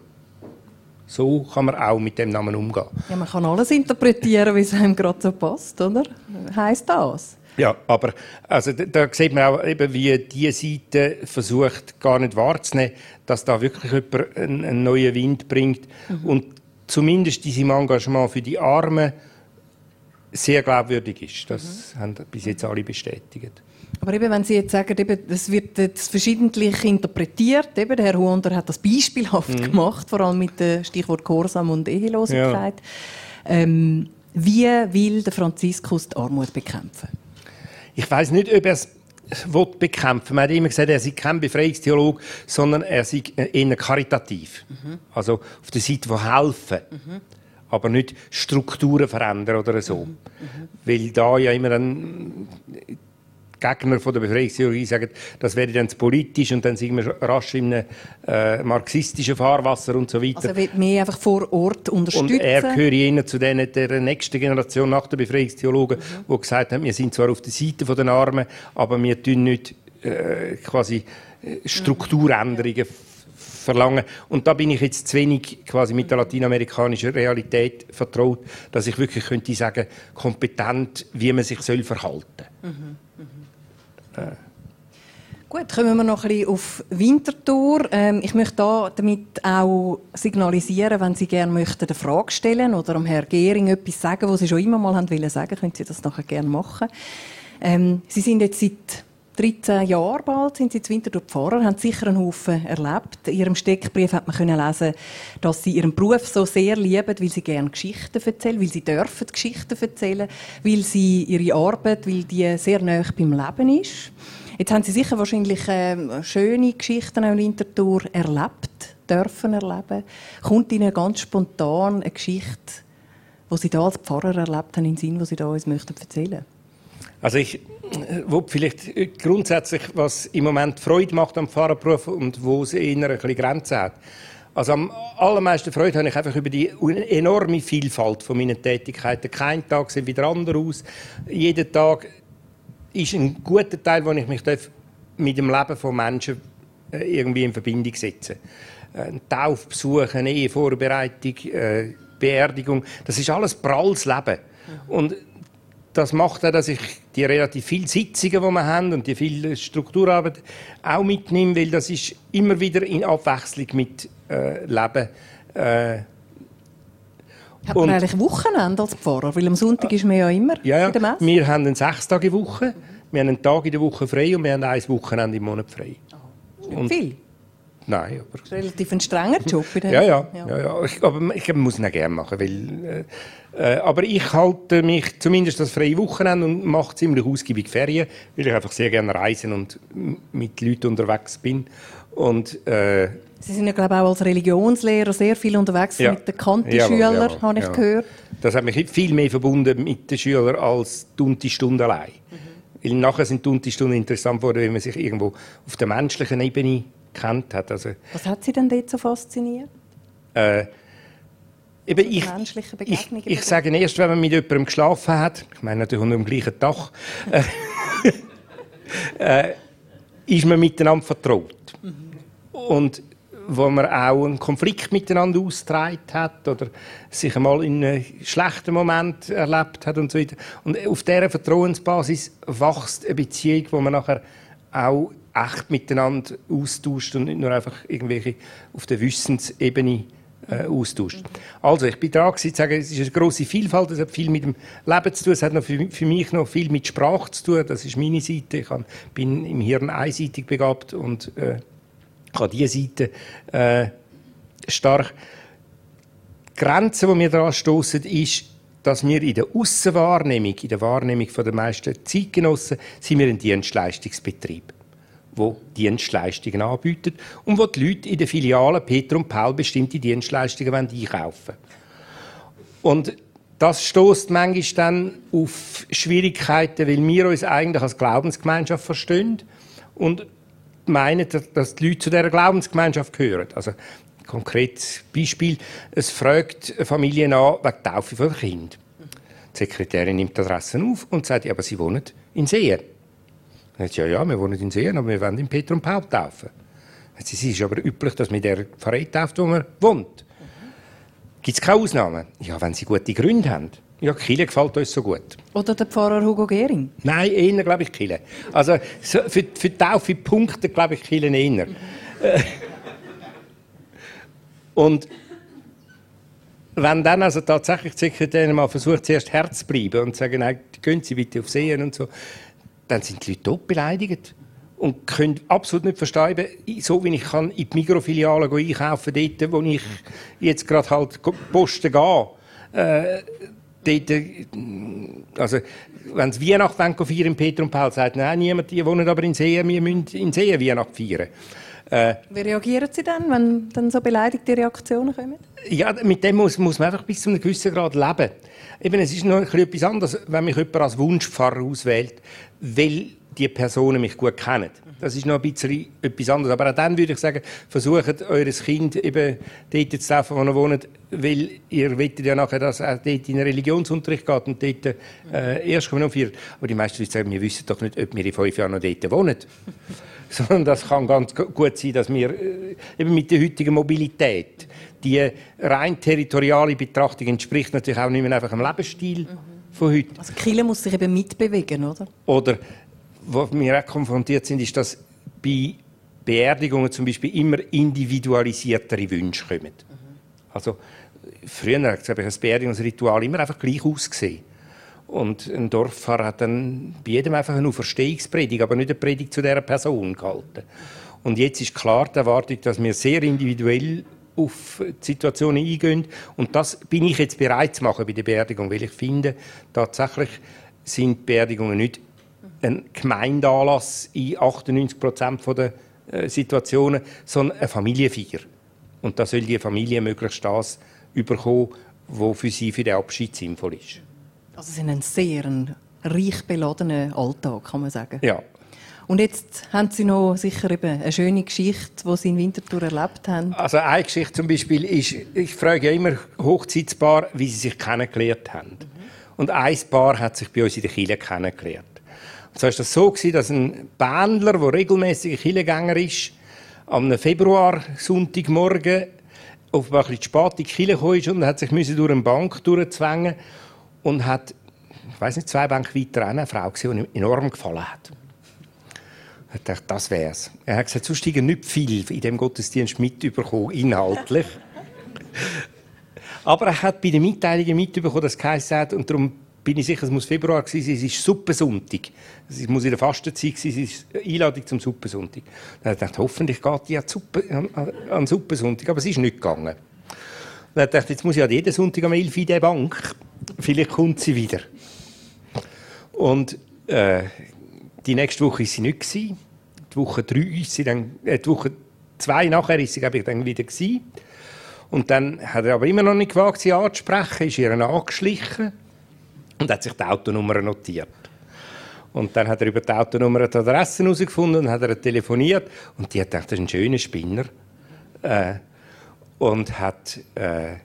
So kann man auch mit dem Namen umgehen. Ja, man kann alles interpretieren, wie es einem gerade so passt, oder? Heißt das? Ja, aber also, da sieht man auch, eben, wie diese Seite versucht, gar nicht wahrzunehmen, dass da wirklich jemand einen, einen neuen Wind bringt mhm. und zumindest in seinem Engagement für die Armen sehr glaubwürdig ist. Das mhm. haben bis jetzt alle bestätigt. Aber eben, wenn Sie jetzt sagen, eben, das wird jetzt verschiedentlich interpretiert, eben, der Herr Huonder hat das beispielhaft mhm. gemacht, vor allem mit dem Stichwort Gehorsam und Ehelosigkeit. Ja. Ähm, wie will der Franziskus die Armut bekämpfen? Ich weiß nicht, ob er es bekämpfen Man hat immer gesagt, er sei kein Befreiungstheologe, sondern er sei eher karitativ. Mhm. Also auf der Seite von helfen. Mhm. Aber nicht Strukturen verändern oder so. Mhm. mhm. Weil da ja immer ein Gegner von der Befreiungstheorie sagen, das wäre dann zu politisch und dann sind wir rasch in einem äh, marxistischen Fahrwasser und so weiter. Also er wird mehr einfach vor Ort unterstützen? Und er gehört eher zu denen der nächsten Generation nach der Befreiungstheologen, mhm. die gesagt haben, wir sind zwar auf der Seite der Armen, aber wir tun nicht äh, quasi äh, Strukturänderungen mhm. Verlangen. Und da bin ich jetzt zu wenig quasi mit der lateinamerikanischen Realität vertraut, dass ich wirklich könnte sagen, kompetent, wie man sich soll verhalten soll. Mhm. Gut, kommen wir noch ein bisschen auf Winterthur. Ähm, ich möchte da damit auch signalisieren, wenn Sie gerne möchten eine Frage stellen oder dem Herrn Gehring etwas sagen, was Sie schon immer mal haben wollen sagen, können Sie das nachher gerne machen. Ähm, Sie sind jetzt seit 13 Jahren bald sind Sie in Winterthur Pfarrer, haben sicher einen Haufen erlebt. In Ihrem Steckbrief hat man lesen, dass Sie Ihren Beruf so sehr lieben, weil Sie gerne Geschichten erzählen, weil Sie dürfen Geschichten erzählen, weil Sie Ihre Arbeit, weil die sehr nah beim Leben ist. Jetzt haben Sie sicher wahrscheinlich äh, schöne Geschichten in Winterthur erlebt, dürfen erleben. Kommt Ihnen ganz spontan eine Geschichte, die Sie da als Pfarrer erlebt haben, in den Sinn, die Sie da uns möchten erzählen Also ich wo vielleicht grundsätzlich, was im Moment Freude macht am Pfarrerberuf und wo es eher ein bisschen Grenzen hat. Also am allermeisten Freude habe ich einfach über die enorme Vielfalt von meinen Tätigkeiten. Kein Tag sieht wieder anders aus. Jeden Tag ist ein guter Teil, wo ich mich mit dem Leben von Menschen äh, irgendwie in Verbindung setze. Äh, ein Taufbesuch, eine Ehevorbereitung, äh, Beerdigung, das ist alles pralles Leben. Und das macht auch, dass ich die relativ vielen Sitzungen, die wir haben und die viele Strukturarbeit auch mitnehme, weil das ist immer wieder in Abwechslung mit äh, Leben. Äh, hat man eigentlich Wochenende als Pfarrer? Weil am Sonntag ist man ja immer ja, ja. in der Messe. Wir haben eine sechs Tage Woche. Wir haben einen Tag in der Woche frei und wir haben ein Wochenende im Monat frei. Oh, und viel? Nein, aber... Das ist relativ ein strenger Job. ja, ja, ja, ja. ja. Ich, aber ich muss ihn auch gerne machen, weil... Äh, äh, aber ich halte mich zumindest das freie Wochenende und mache ziemlich ausgiebig Ferien, weil ich einfach sehr gerne reisen und mit Leuten unterwegs bin. Und, äh, Sie sind ja, glaube ich, auch als Religionslehrer sehr viel unterwegs ja. mit den Kanti-Schülern, habe ich gehört. Das hat mich viel mehr verbunden mit den Schülern als die Unti-Stunde allein. Mhm. Weil nachher sind die Unti-Stunden interessant geworden, wenn man sich irgendwo auf der menschlichen Ebene kennt hat. Also, Was hat Sie denn dort so fasziniert? Äh, eben ich, ich, ich sage erst, wenn man mit jemandem geschlafen hat, ich meine natürlich unter dem gleichen Dach, äh, ist man miteinander vertraut. Mhm. Und wo man auch einen Konflikt miteinander ausgetragen hat oder sich einmal in einem schlechten Moment erlebt hat und so weiter. Und auf dieser Vertrauensbasis wächst eine Beziehung, wo man nachher auch echt miteinander austauscht und nicht nur einfach irgendwelche auf der Wissensebene äh, austauscht. Also, ich bin dran zu sagen, es ist eine grosse Vielfalt, es hat viel mit dem Leben zu tun, es hat noch für, für mich noch viel mit Sprache zu tun, das ist meine Seite. Ich bin im Hirn einseitig begabt und äh, habe diese Seite äh, stark. Die Grenze, die wir daran stoßen, ist, dass wir in der Aussenwahrnehmung, in der Wahrnehmung der meisten Zeitgenossen, sind wir ein Dienstleistungsbetrieb wo Dienstleistungen anbietet und wo die Leute in den Filialen Peter und Paul bestimmte Dienstleistungen einkaufen wollen. Und das stößt manchmal dann auf Schwierigkeiten, weil wir uns eigentlich als Glaubensgemeinschaft verstehen und meinen, dass die Leute zu dieser Glaubensgemeinschaft gehören. Also, konkretes Beispiel, es fragt eine Familie an wegen der Taufe von Kind. Die Sekretärin nimmt die Adresse auf und sagt, ja, aber sie wohnen in Seen. Dann sagt ja, ja, wir wohnen in Seen, aber wir wollen in Peter und Paul taufen. Es ist aber üblich, dass man der Pfarrei tauft, wo man wohnt. Gibt es keine Ausnahmen? Ja, wenn sie gute Gründe haben. Ja, Kille gefällt uns so gut. Oder der Pfarrer Hugo Gehring? Nein, eher glaube ich Kille. Also für, für die Taufe Punkte glaube ich Kille eher. Und wenn dann also tatsächlich die Sekretärin mal versucht, zuerst Herz zu bleiben und zu sagen, nein, gehen Sie bitte auf Sehen und so, dann sind die Leute tot beleidigt und können absolut nicht verstehen, so wie ich kann in die Mikrofiliale einkaufen dort, wo ich jetzt gerade halt posten gehe. Äh, dort, äh, also, wenn sie Weihnachten feiern in Peter und Paul, sagt nein, niemand, die wohnen aber in Seen, wir müssen in Seen Weihnachten feiern. Äh, Wie reagieren Sie dann, wenn dann so beleidigte Reaktionen kommen? Ja, mit dem muss, muss man einfach bis zu einem gewissen Grad leben. Eben, es ist noch etwas anderes, wenn mich jemand als Wunschpfarrer auswählt, weil die Personen mich gut kennen. Das ist noch ein bisschen etwas anderes. Aber auch dann würde ich sagen, versucht eures Kind eben dort zu treffen, wo ihr wohnt, weil ihr wollt ja nachher, dass er dort in den Religionsunterricht geht und dort äh, erst kommen vier. Aber die meisten Leute sagen, wir wissen doch nicht, ob wir in fünf Jahren noch dort wohnen. Sondern das kann ganz gut sein, dass wir äh, eben mit der heutigen Mobilität, die rein territoriale Betrachtung entspricht natürlich auch nicht mehr einfach dem Lebensstil mhm. Von heute. Also Kille muss sich eben mitbewegen, oder? Oder wo wir auch konfrontiert sind, ist, dass bei Beerdigungen zum Beispiel immer individualisiertere Wünsche kommen. Mhm. Also früher habe ich ein Beerdigungsritual immer einfach gleich ausgesehen. Und ein Dorffahrer hat dann bei jedem einfach eine Auferstehungspredigt, aber nicht eine Predigt zu dieser Person gehalten. Und jetzt ist klar die Erwartung, dass wir sehr individuell auf die Situationen eingehen. Und das bin ich jetzt bereit zu machen bei der Beerdigung, weil ich finde, tatsächlich sind Beerdigungen nicht ein Gemeindeanlass in 98 Prozent der äh, Situationen, sondern eine Familienfeier. Und da soll die Familie möglichst das überkommen, was für sie für den Abschied sinnvoll ist. Also es ist ein sehr reich beladener Alltag, kann man sagen. Ja. Und jetzt haben Sie noch sicher eben eine schöne Geschichte, die Sie in Winterthur erlebt haben. Also eine Geschichte zum Beispiel ist, ich frage immer Hochzeitspaar, wie sie sich kennengelernt haben. Mhm. Und ein Paar hat sich bei uns in der Kirche kennengelernt. Und so war das so, dass ein Bändler, der regelmäßig Kirchengänger ist, am Februar, Sonntagmorgen, auf ein bisschen spät in die Kirche gekommen und hat sich durch eine Bank durchzwängen und hat, ich weiß nicht, zwei Bänke weiter eine Frau gesehen, die ihm enorm gefallen hat. Ich dachte, das wär's. Er hat gesagt, sonst nicht viel in dem Gottesdienst mitbekommen, inhaltlich. Aber er hat bei den Mitteilungen mitbekommen, dass es hat und darum bin ich sicher, es muss Februar gewesen sein, es ist Suppensonntag. Es muss in der Fastenzeit sein, es ist Einladung zum Suppensonntag. Dann habe ich gedacht, hoffentlich geht die an, Suppe, an, an Suppensonntag, aber es ist nicht gegangen. Dann habe ich gedacht, jetzt muss ich ja jeden Sonntag am 11 Uhr in die Bank. Vielleicht kommt sie wieder. Und äh, die nächste Woche war sie nicht. Die Woche drei ist sie dann, äh, die Woche zwei nachher ist sie, glaube ich, dann wieder gewesen. Und dann hat er aber immer noch nicht gewagt, sie anzusprechen, ist ihr angeschlichen und hat sich die Autonummer notiert. Und dann hat er über die Autonummer die Adresse herausgefunden und hat er telefoniert und die hat gedacht, das ist ein schöner Spinner. Äh, und hat äh,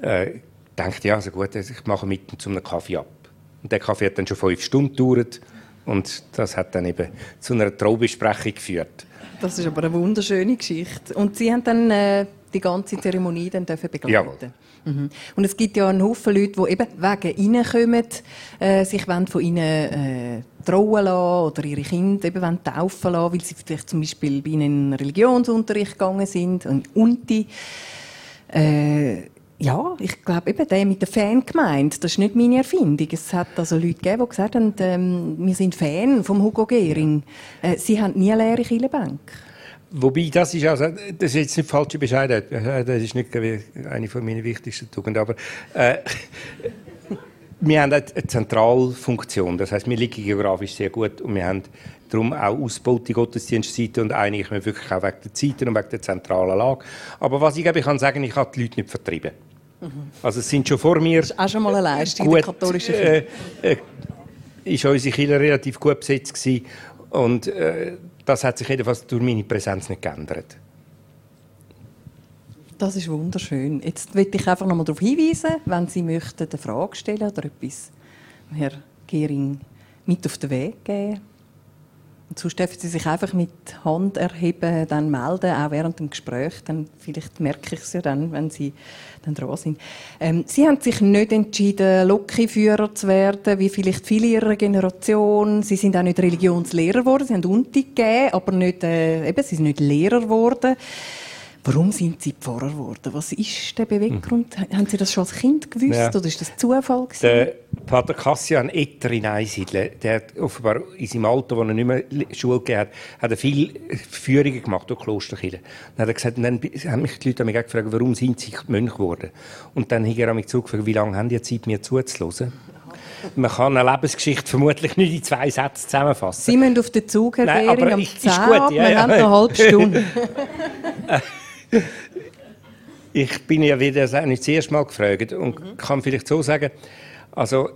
äh, gedacht, ja, also gut, ich mache mit ihm zu einem Kaffee ab. Und der Kaffee hat dann schon fünf Stunden gedauert und das hat dann eben zu einer Traubesprechung geführt. Das ist aber eine wunderschöne Geschichte. Und Sie haben dann äh, die ganze Zeremonie dann begleiten Jawohl. Mhm. Und es gibt ja einen Haufen Leute, die eben wegen ihnen kommen, äh, sich von ihnen äh, trauen lassen oder ihre Kinder eben taufen lassen, weil sie vielleicht zum Beispiel bei ihnen in einen Religionsunterricht gegangen sind, und Unti. Äh, ja, ich glaube eben der mit der Fangemeinde, das ist nicht meine Erfindung. Es hat also Leute gegeben, die gesagt haben, ähm, wir sind Fan vom Hugo Gehring. Äh, sie haben nie eine leere Kirchenbank. Wobei, das ist, also, das ist jetzt nicht falsche Bescheidenheit. Das ist nicht eine von meinen wichtigsten Tugenden. Aber äh, wir haben eine Zentralfunktion. Das heißt, wir liegen geografisch sehr gut und wir haben darum auch ausgebaute Gottesdienstzeiten und eigentlich wirklich auch wegen der Zeiten und wegen der zentralen Lage. Aber was ich, ich kann sagen, ich habe die Leute nicht vertrieben. Also es sind schon vor mir... Das ist auch schon mal eine Leistung gut, der katholischen Kirche. Äh, äh, ist unsere Kirche relativ gut besetzt gewesen und äh, das hat sich jedenfalls durch meine Präsenz nicht geändert. Das ist wunderschön. Jetzt möchte ich einfach noch mal darauf hinweisen, wenn Sie möchten eine Frage stellen oder etwas Herr Gehring mit auf den Weg geben sonst dürfen Sie sich einfach mit Hand erheben, dann melden, auch während dem Gespräch. Dann vielleicht merke ich es ja dann, wenn Sie dann dran sind. Ähm, Sie haben sich nicht entschieden, Lokiführer zu werden, wie vielleicht viele Ihrer Generation. Sie sind auch nicht Religionslehrer geworden. Sie haben Unti gegeben, aber nicht, äh, eben, Sie sind nicht Lehrer geworden. Warum sind Sie Pfarrer geworden? Was ist der Beweggrund? Mhm. Haben Sie das schon als Kind gewusst ja. oder ist das Zufall? Gewesen? Der Pater Cassian Etter in Einsiedeln, der hat offenbar in seinem Alter, wo er nicht mehr Schule gegeben hat, hat er viele Führungen gemacht durch Klosterkirchen. Dann hat er gesagt, dann haben mich die Leute mich gefragt, warum sind Sie Mönch geworden? Und dann hat er mich zurückgefragt, wie lange haben die Zeit, mir zuzuhören? Man kann eine Lebensgeschichte vermutlich nicht in zwei Sätzen zusammenfassen. Sie müssen auf den Zug, Herr Nein, Gehring, am 10 ab. Ja, Wir ja. haben noch eine halbe Stunde. ich bin ja wieder das nicht das erste Mal gefragt und mhm. kann vielleicht so sagen, also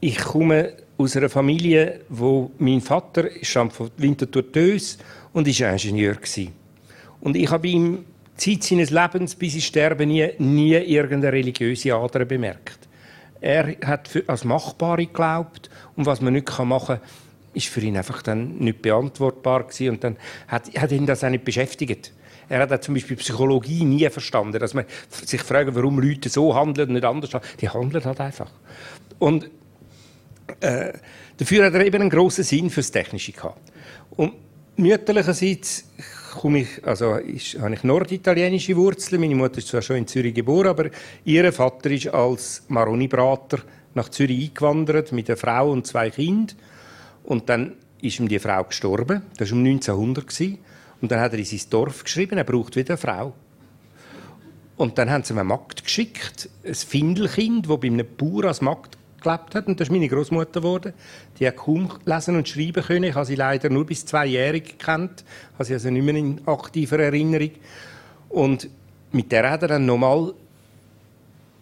ich komme aus einer Familie, wo mein Vater stammt von Winterthur Tös und ist Ingenieur gewesen. Und ich habe ihm Zeit seines Lebens bis ich sterbe nie, nie irgendeine religiöse Ader bemerkt. Er hat für, als machbar geglaubt und was man nicht machen kann, ist für ihn einfach dann nicht beantwortbar gewesen und dann hat, hat ihn das auch nicht beschäftigt. Er hat zum Beispiel Psychologie nie verstanden, dass man sich fragt, warum Leute so handeln und nicht anders handeln. Die handeln halt einfach. Und äh, dafür hat er eben einen grossen Sinn fürs Technische gehabt. Und mütterlicherseits komme ich, also ist, habe ich norditalienische Wurzeln. Meine Mutter ist zwar schon in Zürich geboren, aber ihr Vater ist als Maroni-Brater nach Zürich eingewandert mit einer Frau und zwei Kindern. Und dann ist ihm die Frau gestorben. Das war um 1900. Gewesen. Und dann hat er in sein Dorf geschrieben, er braucht wieder eine Frau. Und dann haben sie ihm eine Magd geschickt, ein Findelkind, das bei einem Bauer als Magd gelebt hat. Und das ist meine Großmutter geworden. Die hat kaum lesen und schreiben können. Ich habe sie leider nur bis zweijährig gekannt. Ich habe sie also nicht mehr in aktiver Erinnerung. Und mit der hat er dann nochmal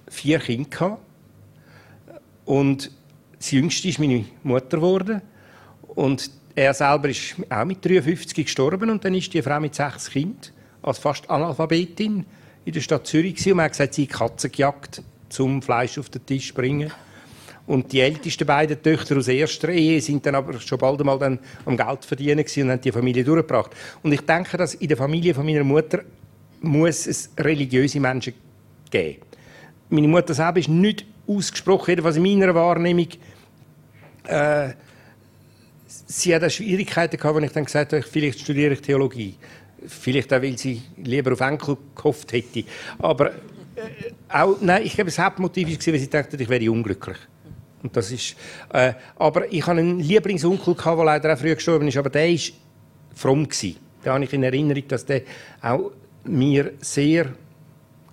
vier Kinder gehabt. Und das jüngste ist meine Mutter geworden. Und er selber ist auch mit 53 gestorben und dann ist die Frau mit sechs Kindern als fast Analphabetin in der Stadt Zürich und man hat gesagt, sie hat Katzen gejagt, zum Fleisch auf den Tisch zu bringen. Und die ältesten beiden Töchter aus erster Ehe sind dann aber schon bald einmal dann am Geld verdienen und haben die Familie durchgebracht. Und ich denke, dass in der Familie von meiner Mutter muss es religiöse Menschen geben. Meine Mutter selber ist nicht ausgesprochen, jedenfalls in meiner Wahrnehmung, äh, sie hat Schwierigkeiten gehabt, als ich dann gesagt habe, vielleicht studiere ich Theologie. Vielleicht auch, weil sie lieber auf Enkel gehofft hätte. Aber äh, auch, nein, ich glaube, das Hauptmotiv war, weil sie dachte, ich wäre unglücklich. Und das ist, äh, aber ich hatte einen Lieblingsonkel, der leider auch früh gestorben ist, aber der war fromm. Gewesen. Da habe ich in Erinnerung, dass der auch mir sehr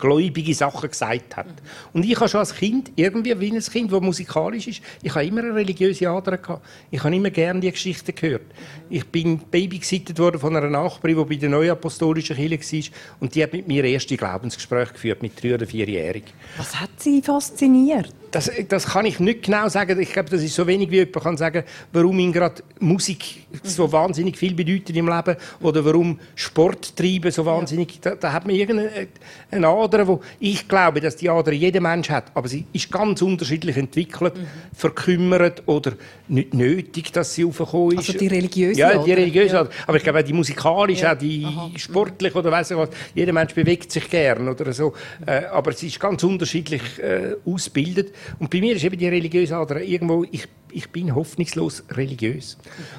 gläubige Sachen gesagt hat. Und ich habe schon als Kind, irgendwie wie ein Kind, das musikalisch ist, ich habe immer eine religiöse Ader gehabt. Ich habe immer gerne die Geschichten gehört. Ich bin babysittet worden von einer Nachbarin, die bei der Neuapostolischen Kirche war und die hat mit mir erste Glaubensgespräche geführt, mit drei oder vierjährig. Was hat Sie fasziniert? Das, das kann ich nicht genau sagen. Ich glaube, das ist so wenig, wie jemand kann sagen, warum ihm gerade Musik so wahnsinnig viel bedeutet im Leben oder warum Sport treiben so wahnsinnig. Da, da hat man irgendeine Ader, wo ich glaube, dass die Ader jeder Mensch hat, aber sie ist ganz unterschiedlich entwickelt, mhm. verkümmert oder nicht nötig, dass sie aufgekommen ist. Also die religiöse Ja, die religiöse ja. Aber ich glaube auch die musikalische, ja. auch die Aha. sportliche oder weiß ich was. Jeder Mensch bewegt sich gern oder so. Äh, aber sie ist ganz unterschiedlich äh, ausgebildet. Und bei mir ist eben die religiöse Ader irgendwo, ich, ich bin hoffnungslos religiös.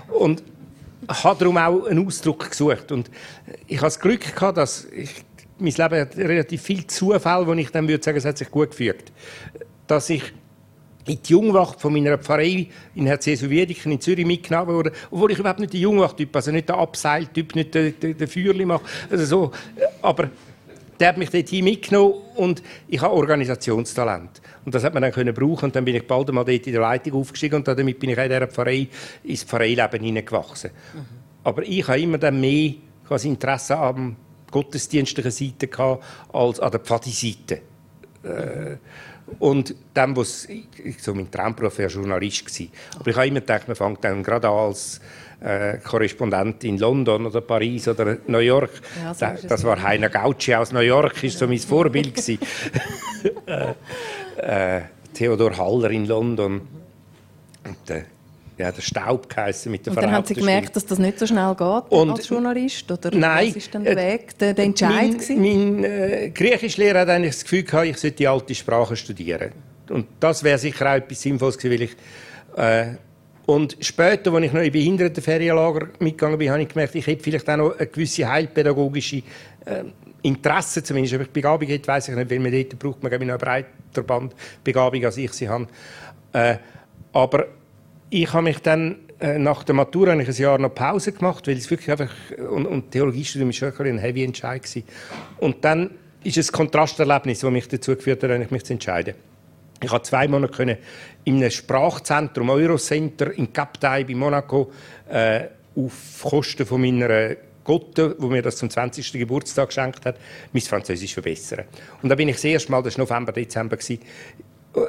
Und habe darum auch einen Ausdruck gesucht. Und ich habe das Glück gehabt, dass ich, mein Leben hat relativ viel Zufall, wo ich dann würde sagen, es hat sich gut gefügt. Dass ich in die Jungwacht von meiner Pfarrei in Herz Jesu in Zürich mitgenommen wurde, obwohl ich überhaupt nicht der Jungwacht-Typ, also nicht der Abseiltyp, nicht der, der, der Feuerli mache, also so, aber der hat mich dort mitgenommen und ich habe Organisationstalent. Und das hat man dann können brauchen und dann bin ich bald einmal dort in der Leitung aufgestiegen und damit bin ich in dieser Pfarrei ins Pfarreileben hineingewachsen. Mhm. Aber ich habe immer dann mehr quasi Interesse an gottesdienstlichen Seite gehabt, als an der Pfadi-Seite. Äh, und dann, was ich, so mein Traumberuf war Journalist gewesen. Aber ich habe immer gedacht, man fängt dann gerade an als äh, Korrespondent in London oder Paris oder New York. Ja, so das, das war Heiner Gauci aus New York, ist so mein Vorbild gewesen. äh, äh, Theodor Haller in London. Und, äh, ja, der Staub geheißen mit der Und dann haben Sie gemerkt, dass das nicht so schnell geht und, als Journalist? Oder nein, was ist dann der äh, Weg, der, der Entscheid Mein, mein äh, Griechischlehrer hat eigentlich das Gefühl gehabt, ich sollte die alte Sprache studieren. Und das wäre sicher auch etwas Sinnvolles gewesen, weil ich äh, und später, als ich noch in Behindertenferienlager mitgegangen bin, habe ich gemerkt, ich hätte vielleicht auch noch eine gewisse heilpädagogische äh, Interesse, zumindest ob ich Begabung hätte, weiß ich nicht, weil man dort braucht man ich, eine breiter Band Begabung, als ich sie habe. Äh, aber ich habe mich dann äh, nach der Matura ein Jahr noch Pause gemacht, weil es wirklich einfach und, und Theologiestudium war schon ein heavy Entscheid gewesen. Und dann ist es ein Kontrasterlebnis, das mich dazu geführt hat, mich zu entscheiden. Ich konnte zwei Monate in einem Sprachzentrum Eurocenter in d'Aille bei Monaco äh, auf Kosten von meiner Gotte, wo mir das zum 20. Geburtstag geschenkt hat, mein Französisch verbessern. Und da bin ich das erste Mal, das war November, Dezember, gewesen,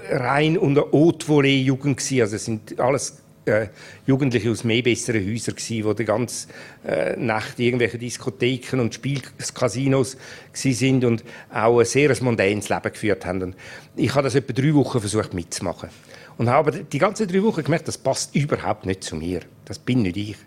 rein unter Haute Volée Jugend gewesen. Also es sind alles äh, Jugendliche aus mehr besseren Häusern gewesen, wo die ganze äh, Nacht irgendwelche Diskotheken und Spielcasinos sind und auch ein sehr mondänes Leben geführt haben. Und ich habe das etwa drei Wochen versucht mitzumachen und habe die ganzen drei Wochen gemerkt, das passt überhaupt nicht zu mir. Das bin nicht ich.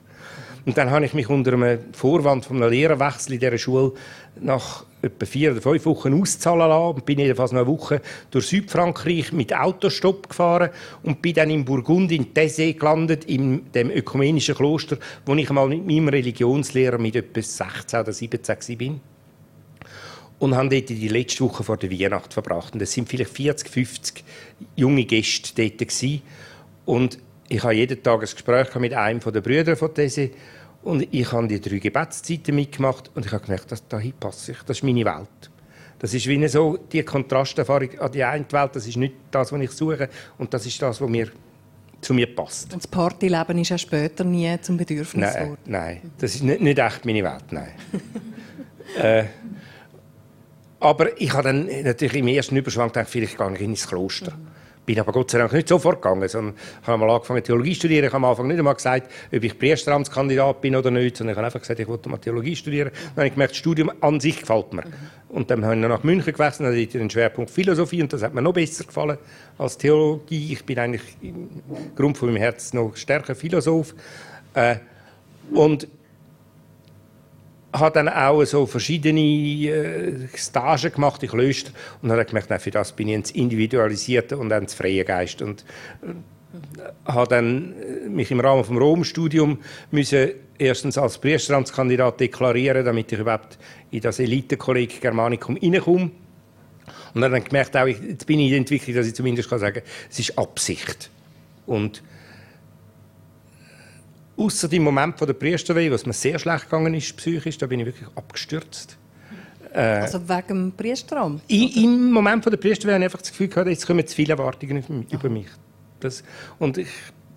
Und dann habe ich mich unter einem Vorwand von einem Lehrerwechsel in dieser Schule nach etwa vier oder fünf Wochen auszahlen lassen und bin jedenfalls noch eine Woche durch Südfrankreich mit Autostopp gefahren und bin dann in Burgund in Tessé gelandet, in dem ökumenischen Kloster, wo ich einmal mit meinem Religionslehrer mit etwa 16 oder 17 bin und haben dort die letzte Woche vor der Weihnacht verbracht. Und es sind vielleicht 40, 50 junge Gäste dort gewesen. Und ich habe jeden Tag ein Gespräch mit einem der Brüder von Tessé und ich habe die drei Gebetszeiten mitgemacht und ich habe gemerkt, dass da passe ich. Das ist meine Welt. Das ist wie so die Kontrasterfahrung an die eine Welt. Das ist nicht das, was ich suche und das ist das, was mir zu mir passt. Und das Partyleben ist ja später nie zum Bedürfnis Nein, nein, das ist nicht, nicht echt meine Welt, nein. äh, aber ich habe dann natürlich im ersten Überschwang gedacht, vielleicht gehe ich ins Kloster. Mhm bin aber Gott sei Dank nicht sofort gegangen, sondern habe mal angefangen Theologie zu studieren. Ich habe am Anfang nicht einmal gesagt, ob ich Priesteramtskandidat bin oder nicht, sondern ich habe einfach gesagt, ich wollte mal Theologie studieren. Dann habe ich gemerkt, das Studium an sich gefällt mir. Mhm. Und dann habe ich nach München gewechselt, dann hatte ich den Schwerpunkt Philosophie und das hat mir noch besser gefallen als Theologie. Ich bin eigentlich im Grund von meinem Herzen noch stärker Philosoph. Äh, und habe dann auch so verschiedene äh, Stagen gemacht in Klöster und habe gemerkt, nein, für das bin ich ein individualisierter und ein freier Geist und äh, habe dann äh, mich im Rahmen vom Rom-Studium müssen erstens als Priesteramtskandidat deklarieren, damit ich überhaupt in das Elitekolleg Germanicum hineinkomme. Und dann habe ich gemerkt, auch, jetzt bin ich in der Entwicklung, dass ich zumindest kann sagen, es ist Absicht. Und Außer im Moment von der Priesterweihe, was mir sehr schlecht gegangen ist, psychisch, da bin ich wirklich abgestürzt. Äh, also wegen dem Priesteramt? Im Moment von der Priesterweihe habe ich einfach das Gefühl gehabt, jetzt kommen zu viele Erwartungen über mich. Das, und ich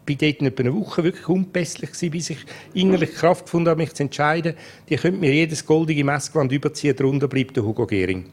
war dort etwa eine Woche wirklich unpässlich gewesen, bis ich innerlich Kraft gefunden habe, mich zu entscheiden. Die könnte mir jedes goldige Messgewand überziehen, darunter bleibt der Hugo Gehring.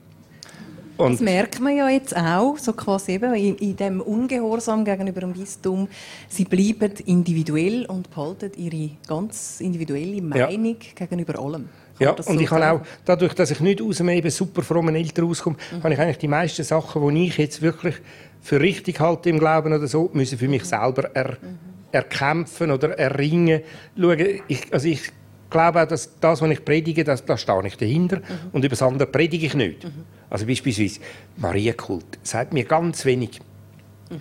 Und das merkt man ja jetzt auch, so quasi eben in, in dem Ungehorsam gegenüber dem Bistum. Sie bleiben individuell und behalten ihre ganz individuelle Meinung ja. gegenüber allem. ja, und so ich habe auch, dadurch, dass ich nicht aus einem eben super frommen Eltern rauskomme, mhm. habe ich eigentlich die meisten Sachen, die ich jetzt wirklich für richtig halte im Glauben oder so, müssen für mich selber er, mhm. erkämpfen oder erringen. Schauen, ich, also ich glaube auch, dass das, was ich predige, das, da stehe ich dahinter. Mhm. Und über das andere predige ich nicht. Mhm. Also beispielsweise Marienkult sagt mir ganz wenig. Mhm.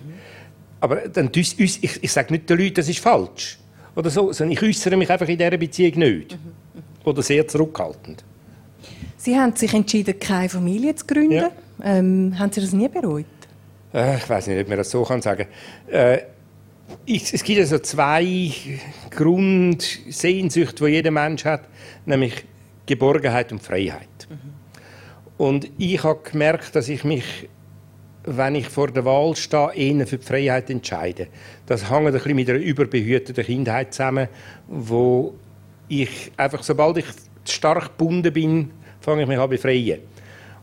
Aber dann, ich, ich, sage nicht den Leuten, das ist falsch. Oder so, sondern ich äußere mich einfach in dieser Beziehung nicht. Mhm. Oder sehr zurückhaltend. Sie haben sich entschieden, keine Familie zu gründen. Ja. Ähm, haben Sie das nie bereut? Äh, ich weiß nicht, ob man das so kann sagen äh, ich, es gibt also zwei Grundsehnsüchte, die jeder Mensch hat, nämlich Geborgenheit und Freiheit. Mhm. Und ich habe gemerkt, dass ich mich, wenn ich vor der Wahl stehe, eher für die Freiheit entscheide. Das hängt ein bisschen mit einer überbehüteten Kindheit zusammen, wo ich einfach, sobald ich stark gebunden bin, fange ich mich an befreien.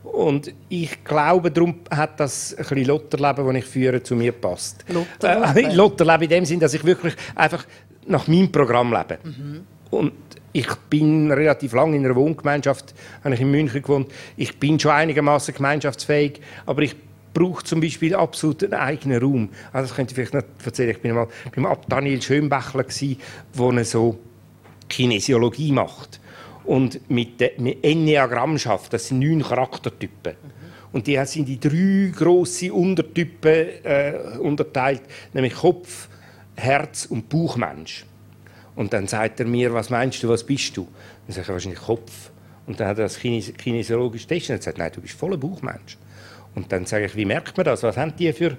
Und ich glaube, darum hat das ein bisschen Lotterleben, das ich führe, zu mir passt. Lotterleben? Äh, Lotterleben in dem Sinn, dass ich wirklich einfach nach meinem Programm lebe. Mhm. Und ich bin relativ lange in einer Wohngemeinschaft, habe ich in München gewohnt. Ich bin schon einigermaßen gemeinschaftsfähig, aber ich brauche zum Beispiel absolut einen eigenen Raum. Also das könnte ich vielleicht noch erzählen. Ich bin mal beim Abt Daniel Schönbächler wo er so Kinesiologie macht und mit der Enneagramm schafft. Das sind neun Charaktertypen. Und die sind in drei große Untertypen äh, unterteilt, nämlich Kopf, Herz und Bauchmensch. Und dann sagt er mir, was meinst du, was bist du? Dann sage ich wahrscheinlich Kopf. Und dann hat er das Kines kinesiologisch testet und sagt, nein, du bist voller Bauchmensch. Und dann sage ich, wie merkt man das? Was haben die für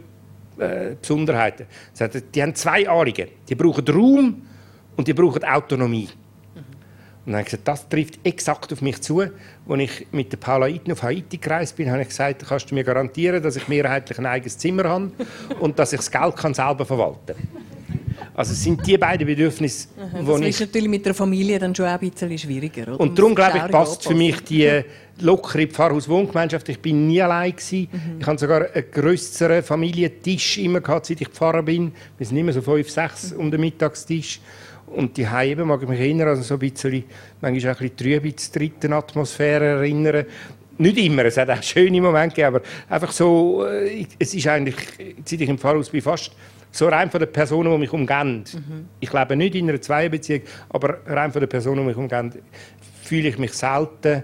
äh, Besonderheiten? Sagt er, die haben zwei Ahnungen. Die brauchen Raum und die brauchen Autonomie. Und dann habe ich gesagt, das trifft exakt auf mich zu. Als ich mit der Paula Iten auf Haiti gereist bin, habe ich gesagt, kannst du mir garantieren, dass ich mehrheitlich ein eigenes Zimmer habe und dass ich das Geld selber verwalten kann. Also es sind die beiden Bedürfnisse, Aha, Das ist natürlich mit der Familie dann schon ein bisschen schwieriger. Oder? Und darum, glaube ich, passt für mich die lockere Pfarrhaus-Wohngemeinschaft. Ich bin nie allein. Mhm. Ich hatte sogar einen grösseren Familientisch immer gehabt, seit ich Pfarrer bin. Wir sind immer so fünf, sechs mhm. um den Mittagstisch. Und die Heime mag ich mich erinnern, also so ein bisschen, manchmal auch ein bisschen trübe dritten Atmosphäre erinnern. Nicht immer, es hat auch schöne Momente gegeben, aber einfach so, äh, es ist eigentlich, seit ich im Pfarrhaus bin, fast so rein von den Personen, die mich umgeben. Mhm. Ich lebe nicht in einer Zweierbeziehung, aber rein von den Personen, die mich umgeben, fühle ich mich selten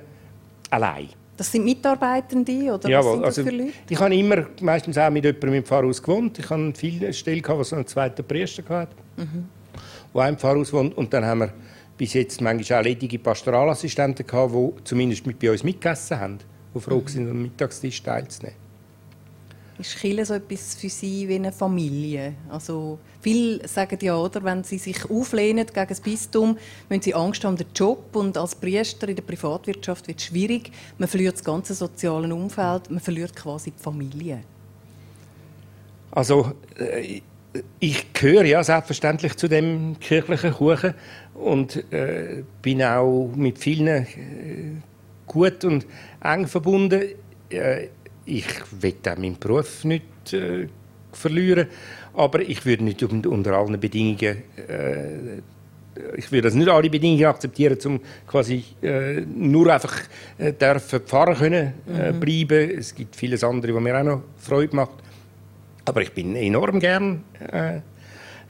allein. Das sind Mitarbeitende oder Jawohl, was sind das also, für Leute? Ich habe immer meistens auch mit jemandem im Pfarrhaus gewohnt. Ich habe viele Stellen gehabt, wo so einen zweiten Priester hatte. Mhm die im Pfarrhaus wohnt. Und dann haben wir bis jetzt manchmal auch ledige Pastoralassistenten gehabt, die zumindest mit bei uns mitgegessen haben, die froh sind, am Mittagstisch teilzunehmen. Ist Chile so etwas für Sie wie eine Familie? Also, viele sagen ja, oder, wenn sie sich auflehnen gegen das Bistum, wenn sie Angst haben, den Job und als Priester in der Privatwirtschaft wird es schwierig. Man verliert das ganze soziale Umfeld, man verliert quasi die Familie. Also, äh, ich gehöre ja selbstverständlich zu dem kirchlichen Kuchen und äh, bin auch mit vielen äh, gut und eng verbunden. Ich will auch meinen Beruf nicht äh, verlieren. Aber ich würde nicht unter allen Bedingungen äh, ich würde das nicht alle Bedingungen akzeptieren, um quasi äh, nur einfach äh, dürfen Pfarrer können äh, mhm. bleiben. Es gibt vieles andere, was mir auch noch Freude macht. Aber ich bin enorm gern äh,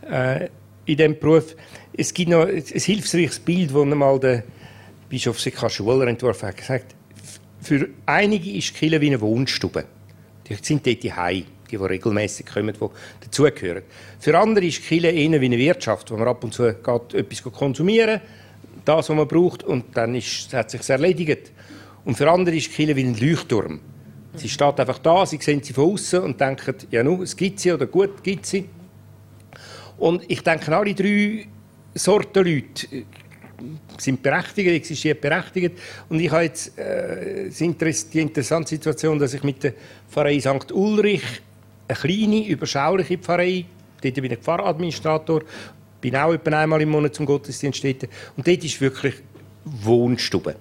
äh, in diesem Beruf. Es gibt noch ein, hilfreiches Bild, das einmal der Bischof Sika Schuler entworfen hat. gesagt, für einige ist Kille wie eine Wohnstube. Die sind dort die Hause die, die regelmäßig kommen, die dazugehören. Für andere ist Kille eher wie eine Wirtschaft, wo man ab und zu geht, etwas konsumieren das, was man braucht, und dann ist, hat sich erledigt. Und für andere ist Kille wie ein Leuchtturm. Sie steht einfach da, sie sehen sie von außen und denken, ja, nu, es gibt sie oder gut, gibt sie. Und ich denke, alle drei Sorten Leute sind berechtigt, existiert berechtigt. Und ich habe jetzt äh, die interessante Situation, dass ich mit der Pfarrei St. Ulrich eine kleine, überschauliche Pfarrei, dort bin ich Pfarradministrator, bin auch etwa einmal im Monat zum Gottesdienst dort. Und dort ist wirklich Wohnstube.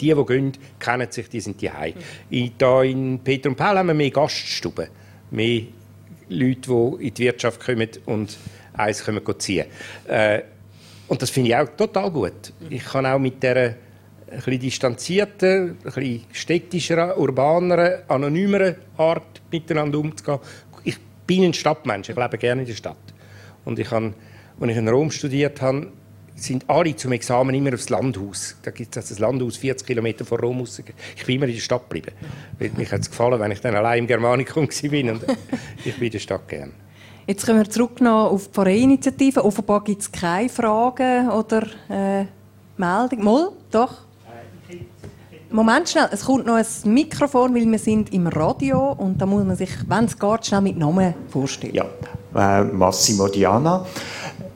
Die, die gehen, kennen sich, die sind die Hause. Hier in Peter und Paul haben wir mehr Gaststuben, mehr Leute, die in die Wirtschaft kommen und eins können ziehen. Äh, und das finde ich auch total gut. Ich kann auch mit dieser ein bisschen distanzierten, bisschen städtischeren, urbaneren, anonymeren Art miteinander umzugehen. Ich bin ein Stadtmensch, ich lebe gerne in der Stadt. Und ich habe, als ich in Rom studiert habe, sind alle zum Examen immer aufs Landhaus. Da gibt es das Landhaus 40 Kilometer von Rom raus. Ich bin immer in der Stadt geblieben. Mir hat es gefallen, wenn ich dann allein im Germanicum war. Und ich bin in der Stadt gerne. Jetzt kommen wir zurück noch auf die Pfarrei-Initiative. Offenbar gibt es keine Fragen oder äh, Meldungen. Mal, doch. Moment schnell, es kommt noch ein Mikrofon, weil wir sind im Radio und da muss man sich, wenn es geht, schnell mit Namen vorstellen. Ja, äh, Massimo Diana.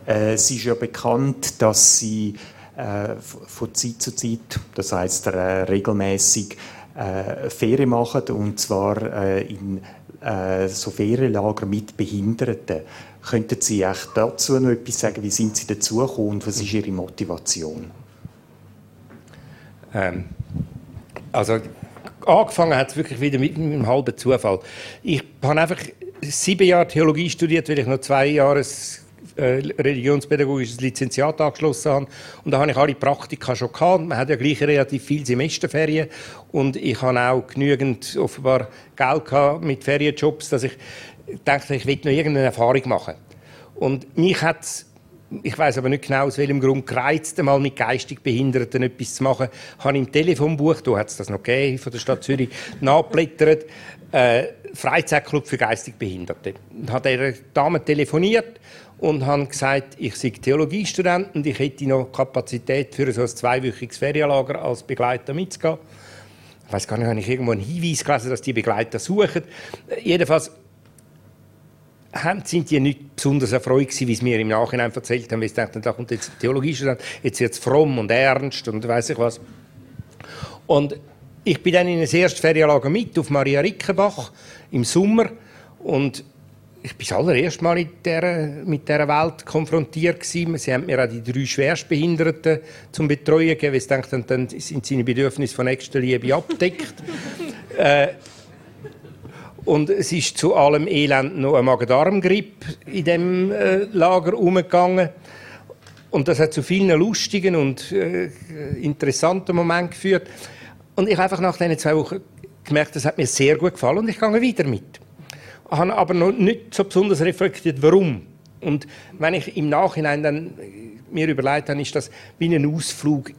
Äh, es ist ja bekannt, dass sie äh, von Zeit zu Zeit, das heißt äh, regelmäßig, äh, Ferien machen und zwar äh, in äh, so Ferienlager mit Behinderten. Könnten Sie echt dazu noch etwas sagen? Wie sind Sie dazu gekommen und was ist Ihre Motivation? Ähm, also angefangen hat es wirklich wieder mit einem halben Zufall. Ich habe einfach sieben Jahre Theologie studiert, weil ich noch zwei Jahre religionspädagogisches Lizenziat angeschlossen habe. Und da habe ich alle Praktika schon gehabt. Man hat ja gleich relativ viele Semesterferien. Und ich habe auch genügend offenbar Geld gehabt mit Ferienjobs, dass ich dachte, ich will noch irgendeine Erfahrung machen. Und mich hat ich weiß aber nicht genau aus welchem Grund gereizt, einmal mit geistig Behinderten etwas zu machen. Ich habe im Telefonbuch, da hat es das noch gegeben, von der Stadt Zürich, nachgeblättert, äh, Freizeitclub für geistig Behinderte. Und habe der Dame telefoniert und habe gesagt, ich sei Theologiestudent und ich hätte noch Kapazität für so ein zweiwöchiges Ferienlager als Begleiter mitzugehen. Ich weiß gar nicht, habe ich irgendwo einen Hinweis gelesen, dass die Begleiter suchen. Jedenfalls sind die nicht besonders erfreut gewesen, wie es mir im Nachhinein erzählt haben, weil sie dachten, da kommt jetzt ein Theologiestudent, jetzt wird es fromm und ernst und weiß ich was. Und ich bin dann in ein erstes Ferienlager mit auf Maria Rickenbach im Sommer und ich bin das allererste Mal der, mit dieser Welt konfrontiert gewesen. Sie haben mir auch die drei Schwerstbehinderten zum Betreuen gegeben, weil sie dachten, dann sind seine Bedürfnisse von nächster Liebe abgedeckt. äh, und es ist zu allem Elend noch ein Magen-Darm-Grippe in dem äh, Lager umgegangen. Und das hat zu vielen lustigen und äh, interessanten Momenten geführt. Und ich habe einfach nach diesen zwei Wochen gemerkt, das hat mir sehr gut gefallen und ich gehe wieder mit habe aber noch nicht so besonders reflektiert, warum. Und wenn ich im Nachhinein dann mir überlegt habe, ist das wie ein Ausflug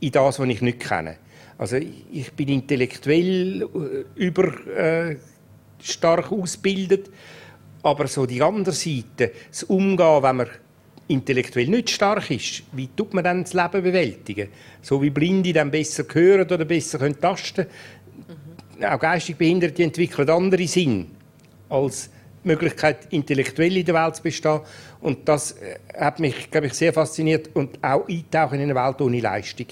in das, was ich nicht kenne. Also ich bin intellektuell äh, über äh, stark ausgebildet, aber so die andere Seite, das Umgehen, wenn man intellektuell nicht stark ist, wie tut man dann das Leben bewältigen? So wie Blinde dann besser hören oder besser können tasten. Mhm. Auch geistig Behinderte entwickeln andere Sinn als Möglichkeit, intellektuell in der Welt zu bestehen. Und das äh, hat mich, glaube ich, sehr fasziniert. Und auch eintauchen in eine Welt ohne Leistung.